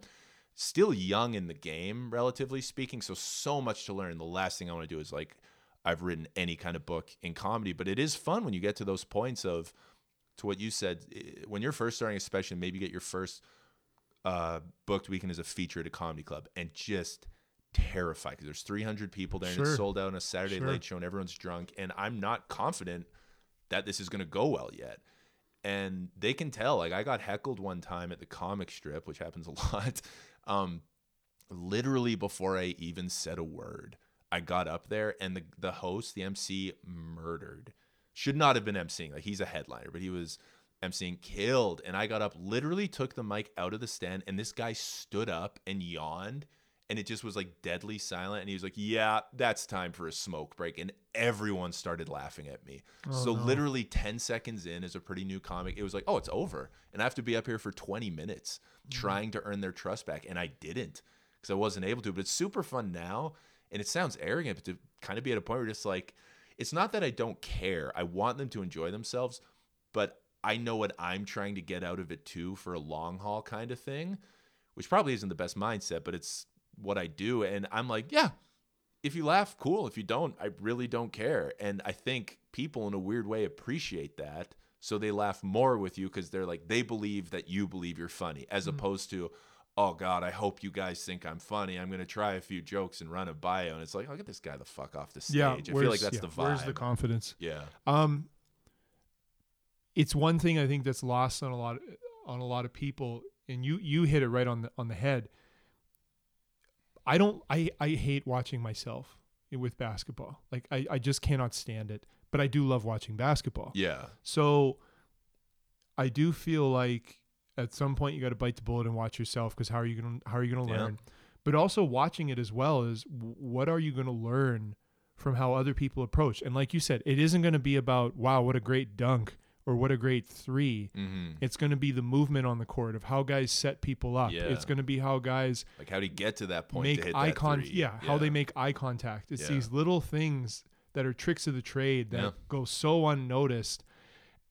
still young in the game, relatively speaking. So, so much to learn. The last thing I want to do is like, I've written any kind of book in comedy, but it is fun when you get to those points of, to what you said, when you're first starting, especially maybe get your first uh, booked weekend as a feature at a comedy club and just terrified because there's 300 people there and it's sold out on a Saturday Sure. late show and everyone's drunk. And I'm not confident that this is going to go well yet and they can tell. Like I got heckled one time at the comic strip, which happens a lot. Um, literally before I even said a word, I got up there and the the host, the MC, murdered. Should not have been emceeing. Like he's a headliner, but he was emceeing, killed. And I got up, literally took the mic out of the stand, and this guy stood up and yawned and it just was like deadly silent. And he was like, "Yeah, that's time for a smoke break," and everyone started laughing at me. Oh, so no. literally ten seconds in, as a pretty new comic, it was like, "Oh, it's over," and I have to be up here for twenty minutes Mm-hmm. trying to earn their trust back, and I didn't because I wasn't able to. But it's super fun now, and it sounds arrogant, but to kind of be at a point where just like, it's not that I don't care. I want them to enjoy themselves, but I know what I'm trying to get out of it too for a long haul kind of thing, which probably isn't the best mindset, but it's what I do. And I'm like, yeah, if you laugh, cool. If you don't, I really don't care. And I think people in a weird way appreciate that. So they laugh more with you because they're like, they believe that you believe you're funny, as mm. opposed to, oh God, I hope you guys think I'm funny. I'm going to try a few jokes and run a bio. And it's like, oh, get this guy the fuck off the stage. yeah, I feel like that's yeah, the vibe. Where's the confidence? yeah. Um, it's one thing I think that's lost on a lot on a lot of people, and you you hit it right on the on the head. I don't. I I hate watching myself with basketball. Like I I just cannot stand it. But I do love watching basketball. Yeah. So I do feel like at some point you got to bite the bullet and watch yourself because how are you going to how are you going to Yeah. learn? But also watching it as well is what are you going to learn from how other people approach? And like you said, it isn't going to be about wow, what a great dunk or what a great 3. Mm-hmm. It's going to be the movement on the court of how guys set people up. Yeah. It's going to be how guys Like, how do you get to that point make to hit eye contact. three? Yeah, how they make eye contact. It's Yeah. these little things that are tricks of the trade that Yeah. go so unnoticed.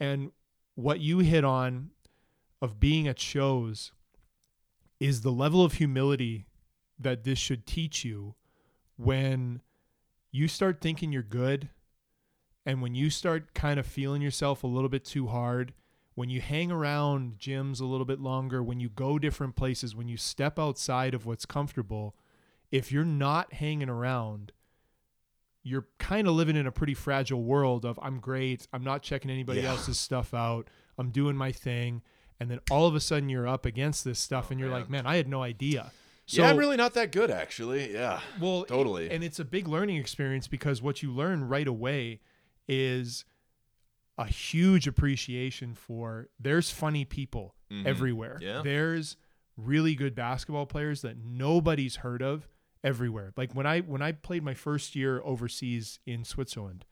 And what you hit on of being at shows is the level of humility that this should teach you when you start thinking you're good and when you start kind of feeling yourself a little bit too hard when you hang around gyms a little bit longer when you go different places when you step outside of what's comfortable if you're not hanging around you're kind of living in a pretty fragile world of I'm great, I'm not checking anybody Yeah. else's stuff out, I'm doing my thing, and then all of a sudden you're up against this stuff Oh, and you're man. like, man, I had no idea. So yeah, I'm really not that good, actually. Yeah. well, Totally. and it's a big learning experience because what you learn right away is a huge appreciation for there's funny people Mhm. everywhere. Yeah. There's really good basketball players that nobody's heard of everywhere. Like when I when I played my first year overseas in Switzerland,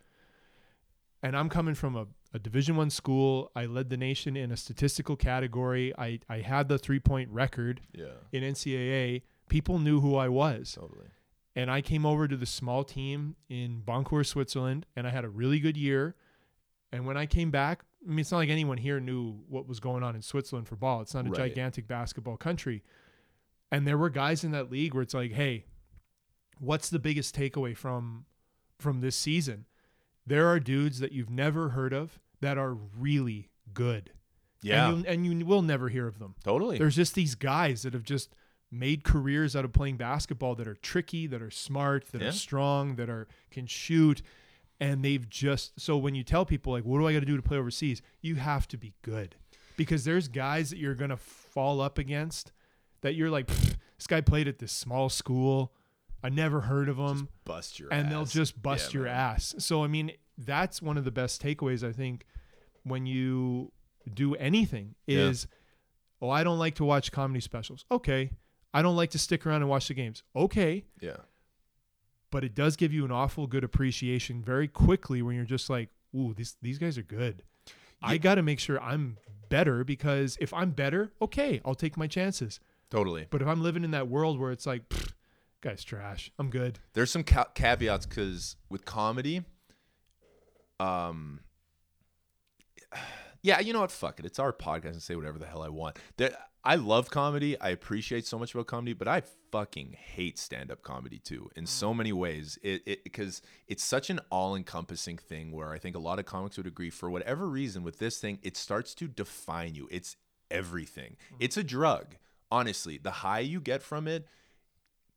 and I'm coming from a, a Division One school. I led the nation in a statistical category. I, I had the three point record Yeah. in NCAA. People knew who I was. Totally. And I came over to the small team in Boncourt, Switzerland, and I had a really good year. And when I came back, I mean, it's not like anyone here knew what was going on in Switzerland for ball. It's not a Right. gigantic basketball country. And there were guys in that league where it's like, hey, what's the biggest takeaway from from this season? There are dudes that you've never heard of that are really good. Yeah. And, and you will never hear of them. totally. There's just these guys that have just made careers out of playing basketball that are tricky, that are smart, that Yeah. are strong, that are can shoot, and they've just so when you tell people like, "What do I got to do to play overseas?" You have to be good because there's guys that you're gonna fall up against that you're like, "This guy played at this small school. I never heard of him." bust your and ass. they'll just bust Yeah, your man. ass. So I mean, that's one of the best takeaways I think when you do anything Yeah. is, oh, I don't like to watch comedy specials. Okay, I don't like to stick around and watch the games. Okay, Yeah. but it does give you an awful good appreciation very quickly when you're just like, ooh, these these guys are good. I got to make sure I'm better because if I'm better, okay, I'll take my chances. Totally. But if I'm living in that world where it's like, guy's trash, I'm good. There's some ca- caveats because with comedy, um, yeah, you know what? Fuck it. It's our podcast and say whatever the hell I want. There, I love comedy. I appreciate so much about comedy, but I fucking hate stand-up comedy too in so many ways. It it because it's such an all-encompassing thing where I think a lot of comics would agree for whatever reason with this thing, it starts to define you. It's everything. It's a drug. Honestly, the high you get from it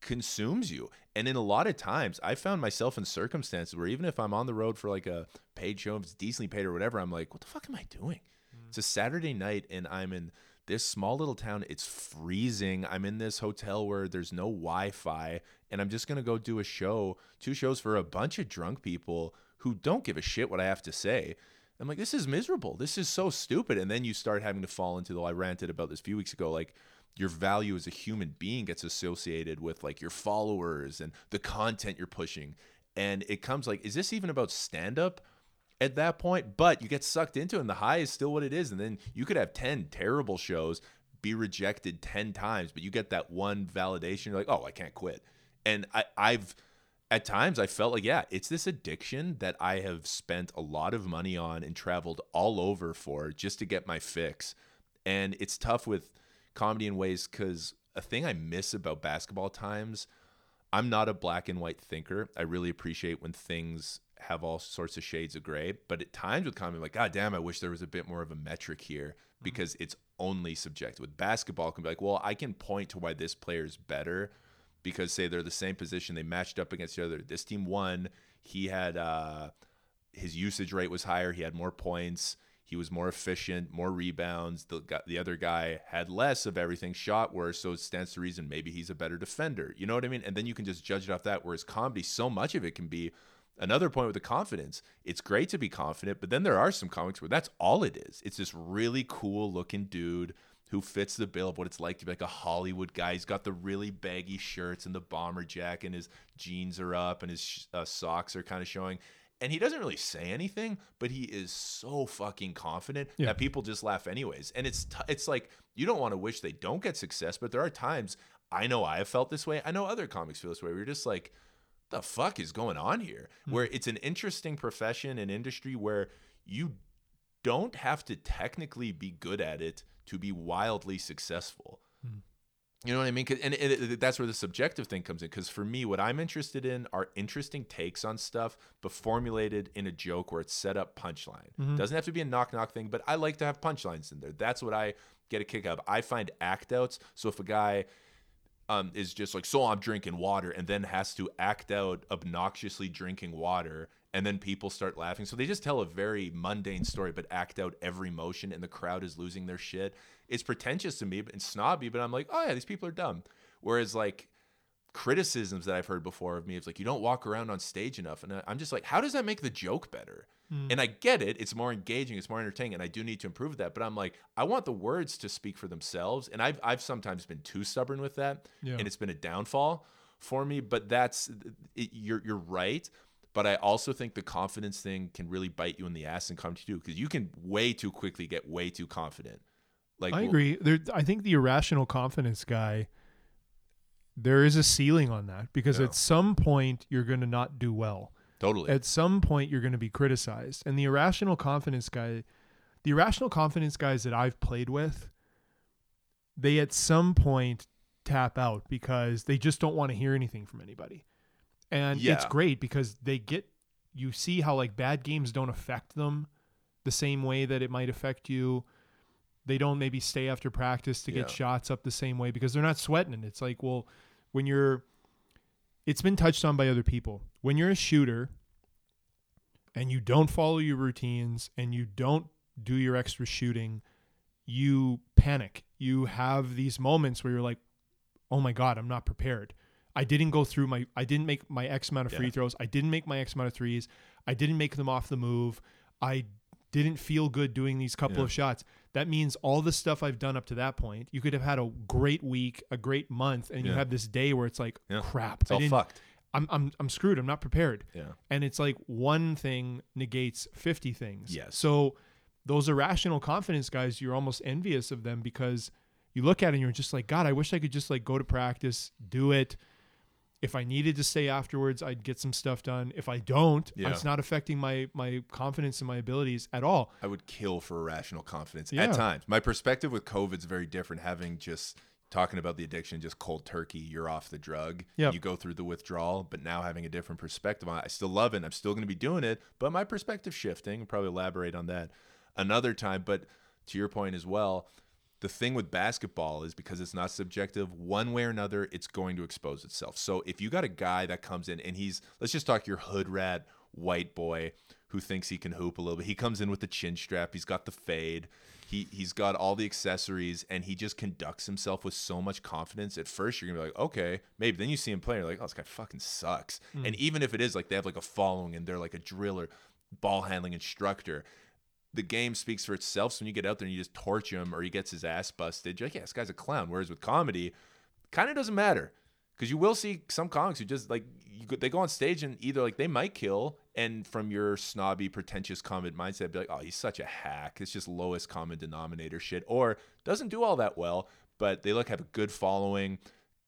consumes you. And in a lot of times, I found myself in circumstances where even if I'm on the road for like a paid show, if it's decently paid or whatever, I'm like, what the fuck am I doing? Mm. It's a Saturday night and I'm in this small little town. It's freezing. I'm in this hotel where there's no Wi Fi. And I'm just going to go do a show, two shows for a bunch of drunk people who don't give a shit what I have to say. I'm like, this is miserable. This is so stupid. And then you start having to fall into the, I ranted about this a few weeks ago, like, your value as a human being gets associated with like your followers and the content you're pushing. And it comes like, is this even about stand up at that point? But you get sucked into it, and the high is still what it is. And then you could have 10 terrible shows, be rejected 10 times, but you get that one validation. You're like, oh, I can't quit. And I, I've, at times I felt like, yeah, it's this addiction that I have spent a lot of money on and traveled all over for just to get my fix. And it's tough with comedy in ways because a thing I miss about basketball times, I'm not a black and white thinker. I really appreciate when things have all sorts of shades of gray. But at times with comedy, I'm like, God damn, I wish there was a bit more of a metric here because mm-hmm. it's only subjective. With basketball, can be like, well, I can point to why this player's better because say they're the same position, they matched up against each other. This team won. He had uh, his usage rate was higher. He had more points. He was more efficient, more rebounds. The the other guy had less of everything, shot worse. So it stands to reason maybe he's a better defender. You know what I mean? And then you can just judge it off that. Whereas comedy, so much of it can be another point with the confidence. It's great to be confident, but then there are some comics where that's all it is. It's this really cool looking dude who fits the bill of what it's like to be like a Hollywood guy. He's got the really baggy shirts and the bomber jacket, and his jeans are up, and his uh, socks are kind of showing. And he doesn't really say anything, but he is so fucking confident yeah. that people just laugh anyways. And it's t- it's like you don't want to wish they don't get success, but there are times I know I have felt this way. I know other comics feel this way. We're just like, the fuck is going on here? Mm-hmm. Where it's an interesting profession and industry where you don't have to technically be good at it to be wildly successful. You know what I mean? And, and, and, that's where the subjective thing comes in. Because for me, what I'm interested in are interesting takes on stuff, but formulated in a joke where it's set up punchline. Mm-hmm. Doesn't have to be a knock knock thing, but I like to have punchlines in there. That's what I get a kick out of. I find act outs. So if a guy um, is just like, so I'm drinking water, and then has to act out obnoxiously drinking water and then people start laughing. So they just tell a very mundane story, but act out every motion, and the crowd is losing their shit. It's pretentious to me and snobby, but I'm like, oh yeah, these people are dumb. Whereas like criticisms that I've heard before of me is like, you don't walk around on stage enough, and I'm just like, how does that make the joke better? Mm. And I get it; it's more engaging, it's more entertaining, and I do need to improve that. But I'm like, I want the words to speak for themselves, and I've I've sometimes been too stubborn with that, yeah. and it's been a downfall for me. But that's it, you're you're right. But I also think the confidence thing can really bite you in the ass and come to you because you can way too quickly get way too confident. Like I agree. There, I think the irrational confidence guy. There is a ceiling on that because yeah. at some point you're going to not do well. Totally. At some point you're going to be criticized, and the irrational confidence guy, the irrational confidence guys that I've played with, they at some point tap out because they just don't want to hear anything from anybody and yeah. it's great because they get you see how like bad games don't affect them the same way that it might affect you they don't maybe stay after practice to get shots up the same way because they're not sweating it's like well when you're it's been touched on by other people when you're a shooter and you don't follow your routines and you don't do your extra shooting you panic you have these moments where you're like oh my god i'm not prepared I didn't go through my I didn't make my X amount of free yeah. throws. I didn't make my X amount of threes. I didn't make them off the move. I didn't feel good doing these couple yeah. of shots. That means all the stuff I've done up to that point, you could have had a great week, a great month, and yeah. you have this day where it's like, crap. It's I all fucked. I'm, I'm, I'm screwed. I'm not prepared. Yeah. And it's like one thing negates 50 things. Yes. So those irrational confidence guys, you're almost envious of them because you look at it and you're just like, God, I wish I could just like go to practice, do it, if I needed to stay afterwards, I'd get some stuff done. If I don't, yeah. it's not affecting my my confidence and my abilities at all. I would kill for irrational confidence yeah. at times. My perspective with COVID is very different. Having just talking about the addiction, just cold turkey, you're off the drug. Yep. You go through the withdrawal, but now having a different perspective on it, I still love it. I'm still going to be doing it, but my perspective shifting. I'll probably elaborate on that another time. But to your point as well, the thing with basketball is because it's not subjective, one way or another, it's going to expose itself. So if you got a guy that comes in and he's, let's just talk your hood rat white boy who thinks he can hoop a little bit. He comes in with the chin strap, he's got the fade, he he's got all the accessories, and he just conducts himself with so much confidence. At first, you're gonna be like, okay, maybe. Then you see him play, you're like, oh, this guy fucking sucks. Mm. And even if it is like they have like a following and they're like a driller, ball handling instructor, the game speaks for itself. So when you get out there and you just torch him or he gets his ass busted, you're like, yeah, this guy's a clown. Whereas with comedy, kind of doesn't matter. Because you will see some comics who just like they go on stage and either like they might kill and from your snobby pretentious comment mindset be like oh he's such a hack. It's just lowest common denominator shit. Or doesn't do all that well but they look have a good following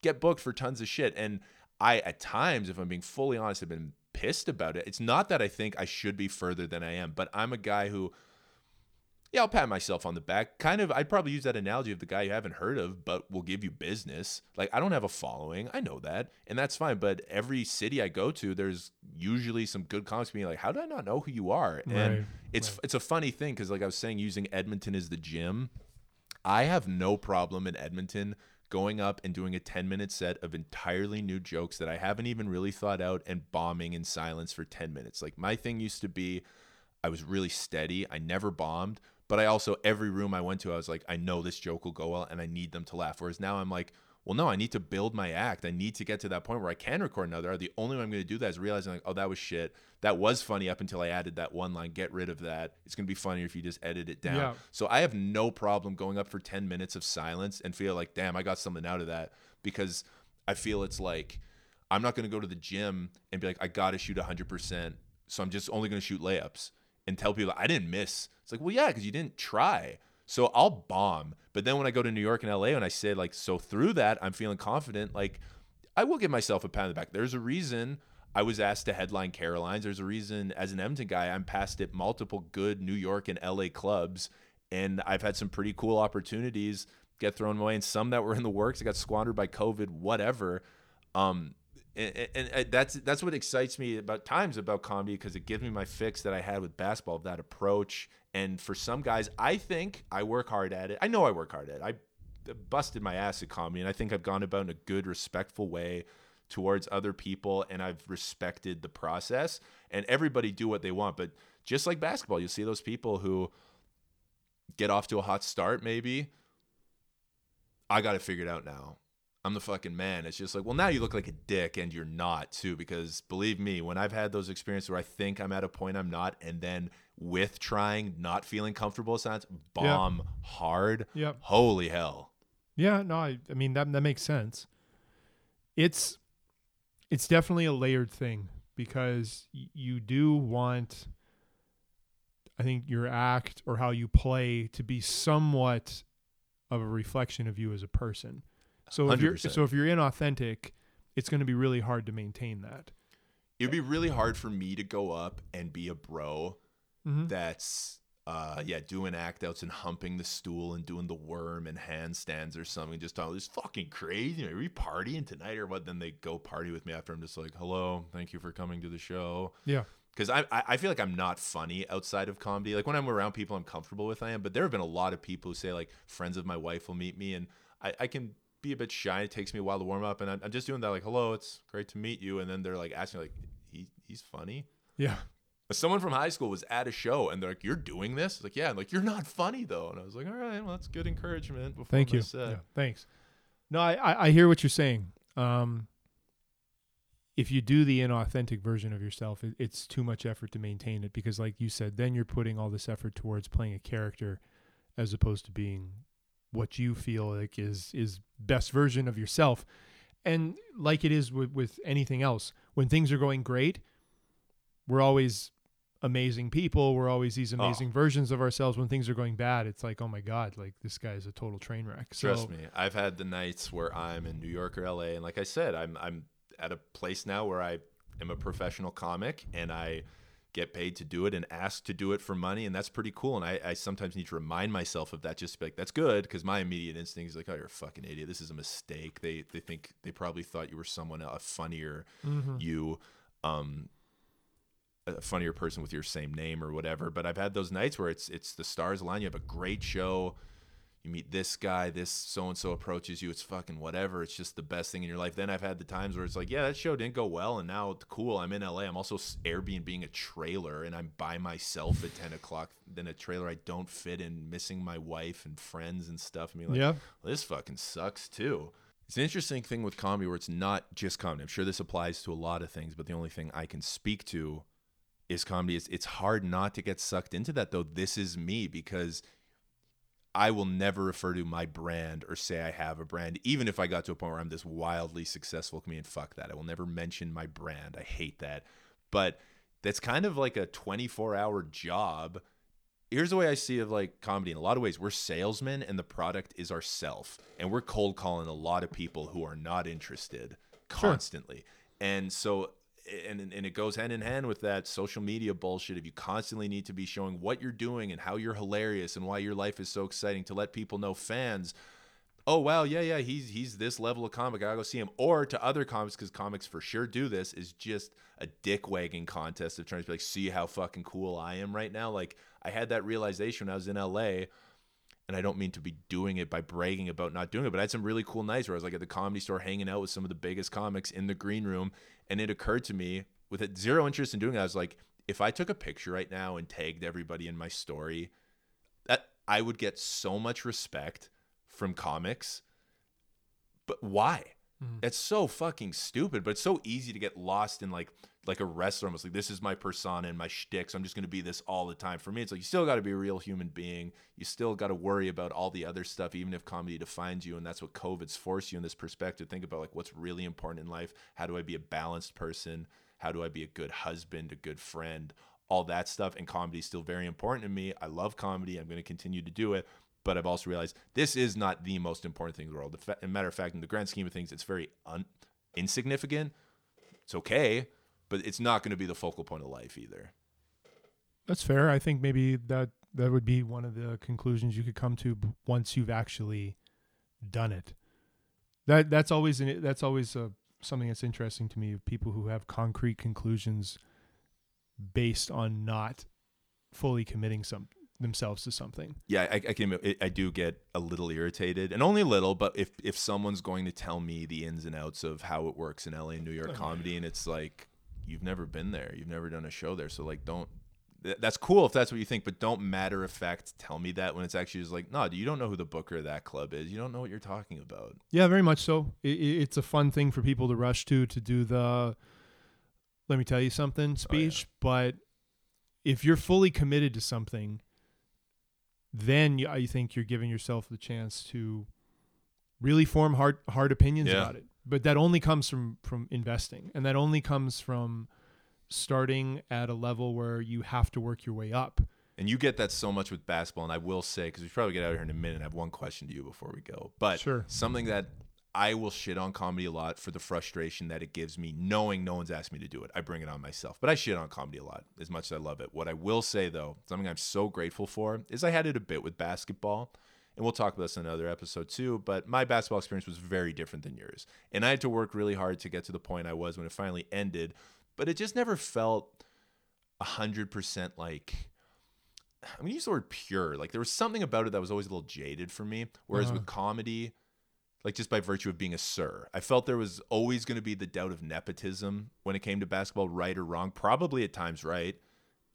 get booked for tons of shit. And i at times if i'm being fully honest have been pissed about it. It's not that i think i should be further than i am but i'm a guy who yeah, I'll pat myself on the back. Kind of, I'd probably use that analogy of the guy you haven't heard of, but will give you business. Like, I don't have a following. I know that. And that's fine. But every city I go to, there's usually some good comics being like, how do I not know who you are? And Right, it's right. it's a funny thing because, like I was saying, using Edmonton as the gym, I have no problem in Edmonton going up and doing a 10 minute set of entirely new jokes that I haven't even really thought out and bombing in silence for 10 minutes. Like, my thing used to be, I was really steady. I never bombed, but I also every room I went to, I was like, I know this joke will go well, and I need them to laugh. Whereas now I'm like, well, no, I need to build my act. I need to get to that point where I can record another. The only way I'm going to do that is realizing like, oh, that was shit. That was funny up until I added that one line. Get rid of that. It's going to be funnier if you just edit it down. Yeah. So I have no problem going up for 10 minutes of silence and feel like, damn, I got something out of that because I feel it's like I'm not going to go to the gym and be like, I got to shoot 100%. So I'm just only going to shoot layups and tell people I didn't miss. It's like, well, yeah, because you didn't try. So I'll bomb. But then when I go to New York and LA and I say, like, so through that, I'm feeling confident, like, I will give myself a pat on the back. There's a reason I was asked to headline Caroline's. There's a reason, as an Edmonton guy, I'm passed at multiple good New York and LA clubs. And I've had some pretty cool opportunities get thrown away and some that were in the works that got squandered by COVID, whatever. Um, and, and, that's that's what excites me about times about comedy because it gives me my fix that I had with basketball of that approach. And for some guys, I think I work hard at it. I know I work hard at it. I busted my ass at comedy, and I think I've gone about in a good, respectful way towards other people, and I've respected the process. And everybody do what they want, but just like basketball, you see those people who get off to a hot start, maybe. I got it figured out now. I'm the fucking man. It's just like, well, now you look like a dick and you're not too, because believe me, when I've had those experiences where I think I'm at a point I'm not, and then with trying, not feeling comfortable, sounds bomb hard. Yep. Holy hell. Yeah, no, I, I mean that that makes sense. It's it's definitely a layered thing because you do want I think your act or how you play to be somewhat of a reflection of you as a person. So if you're so if you're inauthentic, it's going to be really hard to maintain that. It'd be really hard for me to go up and be a bro Mm-hmm. that's uh yeah doing act outs and humping the stool and doing the worm and handstands or something. Just all this fucking crazy. Are we partying tonight or what? Then they go party with me after i'm just like hello thank you for coming to the show. Yeah. because I, I I feel like i'm not funny outside of comedy. Like when i'm around people i'm comfortable with i am. But there have been a lot of people who say like friends of my wife will meet me and i, I can be a bit shy it takes me a while to warm up and I'm, I'm just doing that like hello it's great to meet you and then they're like asking like he, he's funny Yeah. Someone from high school was at a show and they're like, "You're doing this?" Like, "Yeah." And like, "You're not funny though." And I was like, "All right, well, that's good encouragement." Before Thank you. Yeah, thanks. No, I, I I hear what you're saying. Um, if you do the inauthentic version of yourself, it, it's too much effort to maintain it because, like you said, then you're putting all this effort towards playing a character, as opposed to being what you feel like is is best version of yourself. And like it is with with anything else, when things are going great, we're always amazing people. We're always these ah. amazing versions of ourselves. When things are going bad, it's like, oh my god, like this guy is a total train wreck. So, Trust me, I've had the nights where I'm in New York or LA, and like I said, I'm I'm at a place now where I am a professional comic and I get paid to do it and ask to do it for money, and that's pretty cool. And I, I sometimes need to remind myself of that, just to be like, that's good, because my immediate instinct is like, oh, you're a fucking idiot. This is a mistake. They they think they probably thought you were someone a funnier Mhm. you um a funnier person with your same name or whatever but i've had those nights where it's it's the stars align you have a great show you meet this guy this so and so approaches you it's fucking whatever it's just the best thing in your life then i've had the times where it's like yeah that show didn't go well and now it's cool i'm in la i'm also airbnb a trailer and i'm by myself at 10 o'clock then a trailer i don't fit in missing my wife and friends and stuff and being like yeah. well, this fucking sucks too. It's an interesting thing with comedy where it's not just comedy. I'm sure this applies to a lot of things, but the only thing I can speak to is comedy. It's, it's hard not to get sucked into that though. This is me because I will never refer to my brand or say I have a brand, even if I got to a point where I'm this wildly successful comedian. Fuck that. I will never mention my brand. I hate that. But that's kind of like a 24 hour job. Here's the way I see of like comedy. In a lot of ways, we're salesmen and the product is ourself. And we're cold calling a lot of people who are not interested constantly. And so and and it goes hand in hand with that social media bullshit. If you constantly need to be showing what you're doing and how you're hilarious and why your life is so exciting to let people know, fans, oh wow, yeah, yeah, he's he's this level of comic. I gotta go see him. Or to other comics, because comics for sure do this, is just a dick wagging contest of trying to be like, see how fucking cool I am right now. Like I had that realization when I was in LA and I don't mean to be doing it by bragging about not doing it, but I had some really cool nights where I was like at the comedy store hanging out with some of the biggest comics in the green room. And it occurred to me with zero interest in doing it, I was like, if I took a picture right now and tagged everybody in my story, that I would get so much respect from comics. But why? Mm. It's so fucking stupid, but it's so easy to get lost in like like a wrestler, almost like this is my persona and my shtick. So I'm just gonna be this all the time. For me, it's like you still got to be a real human being. You still got to worry about all the other stuff, even if comedy defines you. And that's what COVID's forced you in this perspective. Think about like what's really important in life. How do I be a balanced person? How do I be a good husband, a good friend? All that stuff. And comedy is still very important to me. I love comedy. I'm going to continue to do it but I've also realized this is not the most important thing in the world. A matter of fact, in the grand scheme of things, it's very un- insignificant. It's okay, but it's not going to be the focal point of life either. That's fair. I think maybe that that would be one of the conclusions you could come to once you've actually done it. That that's always an, that's always a, something that's interesting to me. of People who have concrete conclusions based on not fully committing some themselves to something. Yeah, I, I can. I do get a little irritated, and only a little. But if if someone's going to tell me the ins and outs of how it works in LA and New York comedy, and it's like you've never been there, you've never done a show there, so like don't. That's cool if that's what you think, but don't matter of fact tell me that when it's actually just like, no, you don't know who the booker of that club is. You don't know what you're talking about. Yeah, very much so. It, it's a fun thing for people to rush to to do the. Let me tell you something speech, oh, yeah. but if you're fully committed to something then I think you're giving yourself the chance to really form hard hard opinions yeah. about it. But that only comes from from investing, and that only comes from starting at a level where you have to work your way up. And you get that so much with basketball. And I will say, because we probably get out of here in a minute, I have one question to you before we go. But sure. something that I will shit on comedy a lot for the frustration that it gives me, knowing no one's asked me to do it. I bring it on myself, but I shit on comedy a lot as much as I love it. What I will say though, something I'm so grateful for, is I had it a bit with basketball, and we'll talk about this in another episode too. But my basketball experience was very different than yours, and I had to work really hard to get to the point I was when it finally ended. But it just never felt a hundred percent like. I'm gonna use the word pure. Like there was something about it that was always a little jaded for me. Whereas uh-huh. with comedy, like just by virtue of being a sir. I felt there was always going to be the doubt of nepotism when it came to basketball, right or wrong. Probably at times right.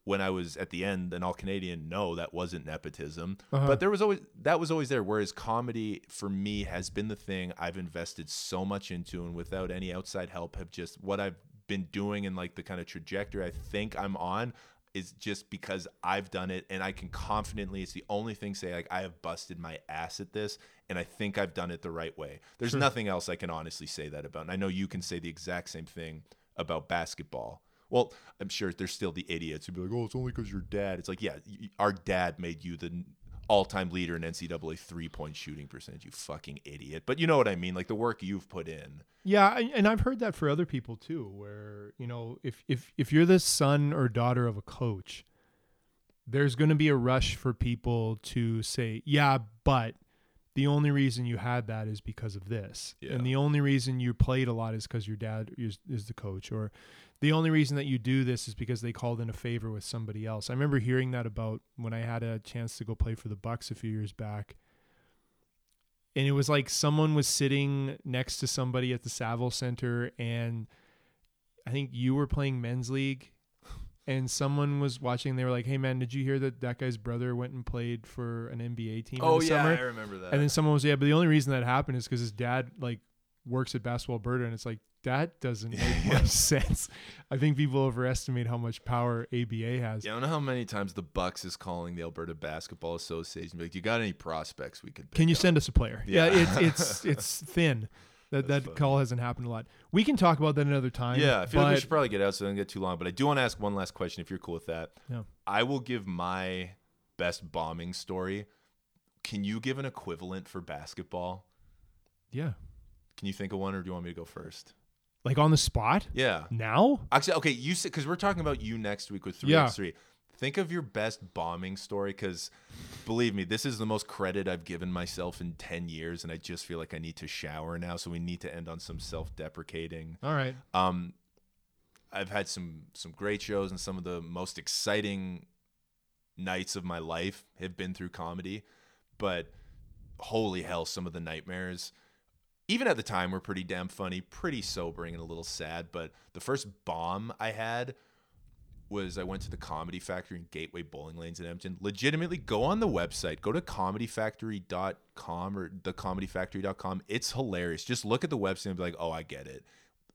When I was at the end, an all Canadian, no, that wasn't nepotism. Uh-huh. But there was always that was always there. Whereas comedy for me has been the thing I've invested so much into, and without any outside help, have just what I've been doing and like the kind of trajectory I think I'm on is just because I've done it and I can confidently, it's the only thing say, like, I have busted my ass at this and I think I've done it the right way. There's sure. nothing else I can honestly say that about. And I know you can say the exact same thing about basketball. Well, I'm sure there's still the idiots who be like, oh, it's only because your dad. It's like, yeah, our dad made you the all-time leader in NCAA three-point shooting percentage. You fucking idiot. But you know what I mean? Like the work you've put in. Yeah, and I've heard that for other people too. Where you know, if if if you're the son or daughter of a coach, there's going to be a rush for people to say, yeah, but the only reason you had that is because of this, yeah. and the only reason you played a lot is because your dad is, is the coach, or the only reason that you do this is because they called in a favor with somebody else. I remember hearing that about when I had a chance to go play for the Bucks a few years back. And it was like someone was sitting next to somebody at the Saville Center and I think you were playing men's league and someone was watching. They were like, "Hey man, did you hear that that guy's brother went and played for an NBA team?" Oh in the yeah, summer? I remember that. And then someone was, "Yeah, but the only reason that happened is because his dad like works at Basketball Alberta, and it's like that doesn't make much sense. I think people overestimate how much power ABA has. Yeah, I don't know how many times the Bucks is calling the Alberta Basketball Association. Like, you got any prospects we could? Pick Can you up?" send us a player? Yeah, Yeah. it's it's it's thin. That That's that funny. call hasn't happened a lot. We can talk about that another time. Yeah, I feel like we should probably get out so it doesn't get too long. But I do want to ask one last question, if you're cool with that. Yeah. I will give my best bombing story. Can you give an equivalent for basketball? yeah, Can you think of one, or do you want me to go first? like on the spot Yeah. now. Actually, okay, you said because we're talking about you next week with three Yeah. x three. Think of your best bombing story, because believe me, this is the most credit I've given myself in ten years, and I just feel like I need to shower now. So we need to end on some self deprecating. All right. Um, I've had some some great shows, and some of the most exciting nights of my life have been through comedy. But holy hell, some of the nightmares, even at the time, were pretty damn funny, pretty sobering, and a little sad. But the first bomb I had was I went to the Comedy Factory in Gateway Bowling Lanes in Edmonton. Legitimately, go on the website, go to comedyfactory.com or thecomedyfactory.com. It's hilarious. Just look at the website and be like, oh, I get it.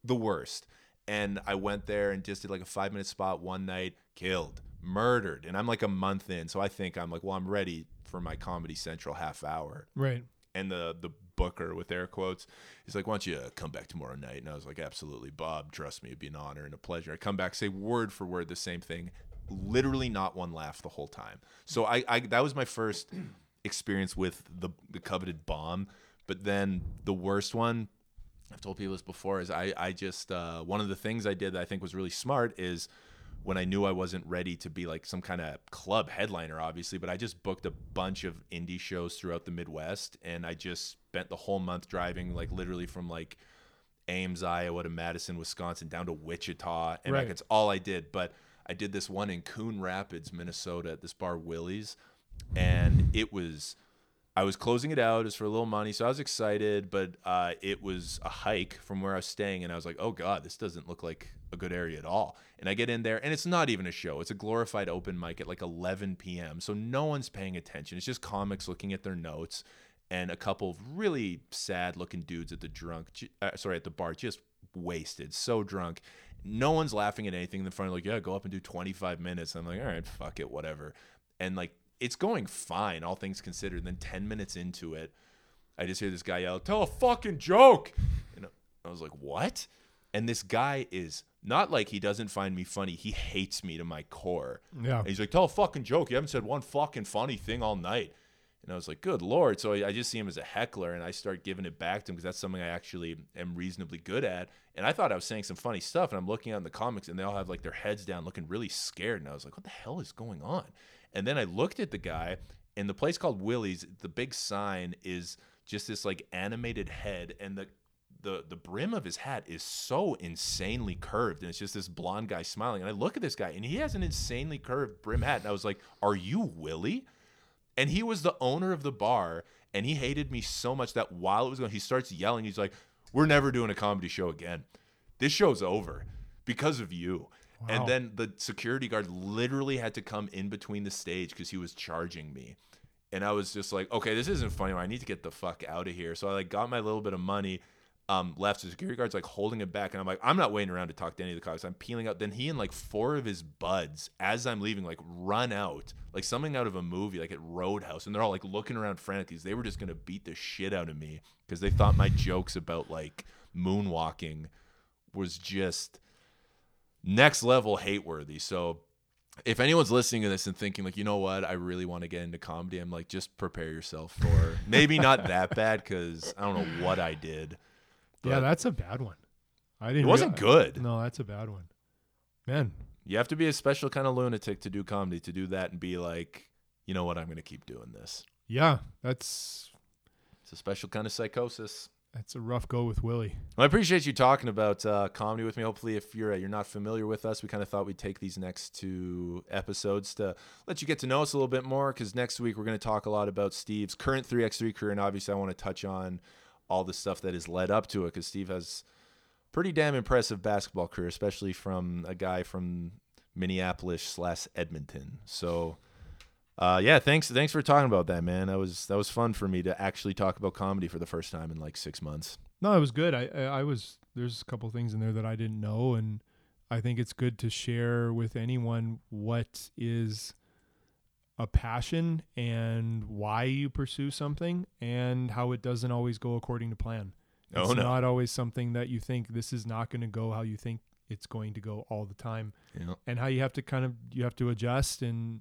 The worst. And I went there and just did like a five minute spot one night, killed, murdered. And I'm like a month in. So I think I'm like, well, I'm ready for my Comedy Central half hour Right. and the the booker with air quotes. He's like why don't you uh, come back tomorrow night? And i was like absolutely bob. Trust me. It'd be an honor and a pleasure. I come back say word for word the same thing literally not one laugh the whole time. So i, I that was my first experience with the the coveted bomb. But then the worst one I've told people this before is I I just uh, one of the things I did that I think was really smart is when I knew I wasn't ready to be like some kind of club headliner, obviously, but I just booked a bunch of indie shows throughout the Midwest, and I just spent the whole month driving like literally from like Ames, Iowa to Madison, Wisconsin, down to Wichita, and like it's all I did. But I did this one in Coon Rapids, Minnesota, at this bar Willie's, and it was I was closing it out. It was for a little money, so I was excited. But uh, it was a hike from where I was staying, and I was like, "Oh God, this doesn't look like a good area at all." And I get in there, and it's not even a show. It's a glorified open mic at like 11 p.m. So no one's paying attention. It's just comics looking at their notes, and a couple of really sad-looking dudes at the drunk, uh, sorry, at the bar, just wasted, so drunk. No one's laughing at anything in the front. Like, yeah, go up and do 25 minutes. I'm like, all right, fuck it, whatever. And like, it's going fine, all things considered. And then 10 minutes into it, I just hear this guy yell, "Tell a fucking joke!" And I was like, "What?" And this guy is not like he doesn't find me funny. He hates me to my core. Yeah. And he's like, "Tell a fucking joke. You haven't said one fucking funny thing all night." And I was like, "Good lord!" So I, I just see him as a heckler, and I start giving it back to him because that's something I actually am reasonably good at. And I thought I was saying some funny stuff, and I'm looking at the comics, and they all have like their heads down, looking really scared. And I was like, "What the hell is going on?" And then I looked at the guy, and the place called Willie's. The big sign is just this like animated head, and the the the brim of his hat is so insanely curved, and it's just this blonde guy smiling. And I look at this guy, and he has an insanely curved brim hat, and I was like, "Are you Willie?" And he was the owner of the bar, and he hated me so much that while it was going, he starts yelling. He's like, "We're never doing a comedy show again. This show's over because of you." Wow. And then the security guard literally had to come in between the stage because he was charging me. And I was just like, okay, this isn't funny. I need to get the fuck out of here. So I like got my little bit of money, um, left. The security guard's like holding it back, and I'm like, I'm not waiting around to talk to any of the cops. I'm peeling out. Then he and like four of his buds, as I'm leaving, like run out, like something out of a movie, like at Roadhouse, and they're all like looking around frantically. They were just gonna beat the shit out of me because they thought my jokes about like moonwalking was just next level hate worthy. So if anyone's listening to this and thinking like, you know what, I really want to get into comedy, I'm like, just prepare yourself for maybe not that bad because I don't know what I did. Yeah, that's a bad one. I didn't. it wasn't good. No, that's a bad one. Man, You have to be a special kind of lunatic to do comedy to do that and be like, you know what, I'm gonna keep doing this. yeah, that's It's a special kind of psychosis. that's a rough go with Willie. Well, I appreciate you talking about uh, comedy with me. Hopefully, if you're uh, you're not familiar with us, we kind of thought we'd take these next two episodes to let you get to know us a little bit more. Because next week we're going to talk a lot about Steve's current 3x3 career, and obviously I want to touch on all the stuff that has led up to it. Because Steve has pretty damn impressive basketball career, especially from a guy from Minneapolis slash Edmonton. So. Uh, yeah, thanks. Thanks for talking about that, man. That was that was fun for me to actually talk about comedy for the first time in like six months. No, it was good. I, I I was there's a couple things in there that I didn't know, and I think it's good to share with anyone what is a passion and why you pursue something, and how it doesn't always go according to plan. Oh, It's no. not always something that you think this is not going to go how you think it's going to go all the time, Yeah. and how you have to kind of you have to adjust and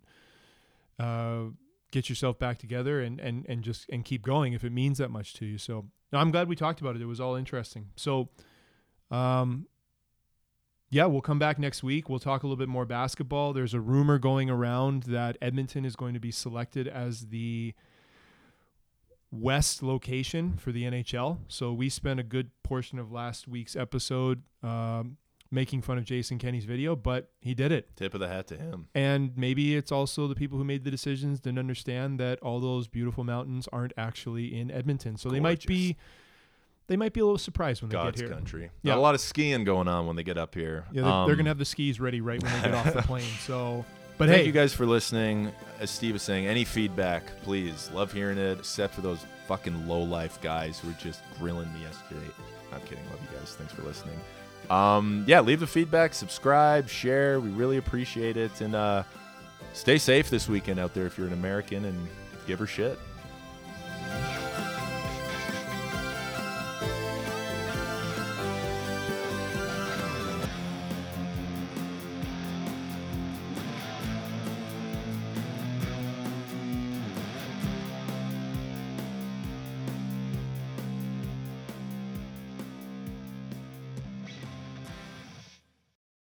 uh, get yourself back together and and and just and keep going if it means that much to you. So no, I'm glad we talked about it. It was all interesting. So, um, yeah, we'll come back next week. We'll talk a little bit more basketball. There's a rumor going around that Edmonton is going to be selected as the west location for the NHL. So we spent a good portion of last week's episode um, making fun of Jason Kenney's video, but he did it. Tip of the hat to him. And maybe it's also the people who made the decisions didn't understand that all those beautiful mountains aren't actually in Edmonton. So they might be they might be a little surprised when they God's get here. country. Yeah. Got a lot of skiing going on when they get up here. Yeah, they're, they're Um, gonna have the skis ready right when they get off the plane. So, but Thank hey, you guys for listening. As Steve is saying, any feedback, please. Love hearing it, except for those fucking low life guys who were just grilling me yesterday. Not kidding. Love you guys. Thanks for listening. Um, yeah, leave the feedback, subscribe, share. We really appreciate it. And uh, stay safe this weekend out there if you're an American and give her shit.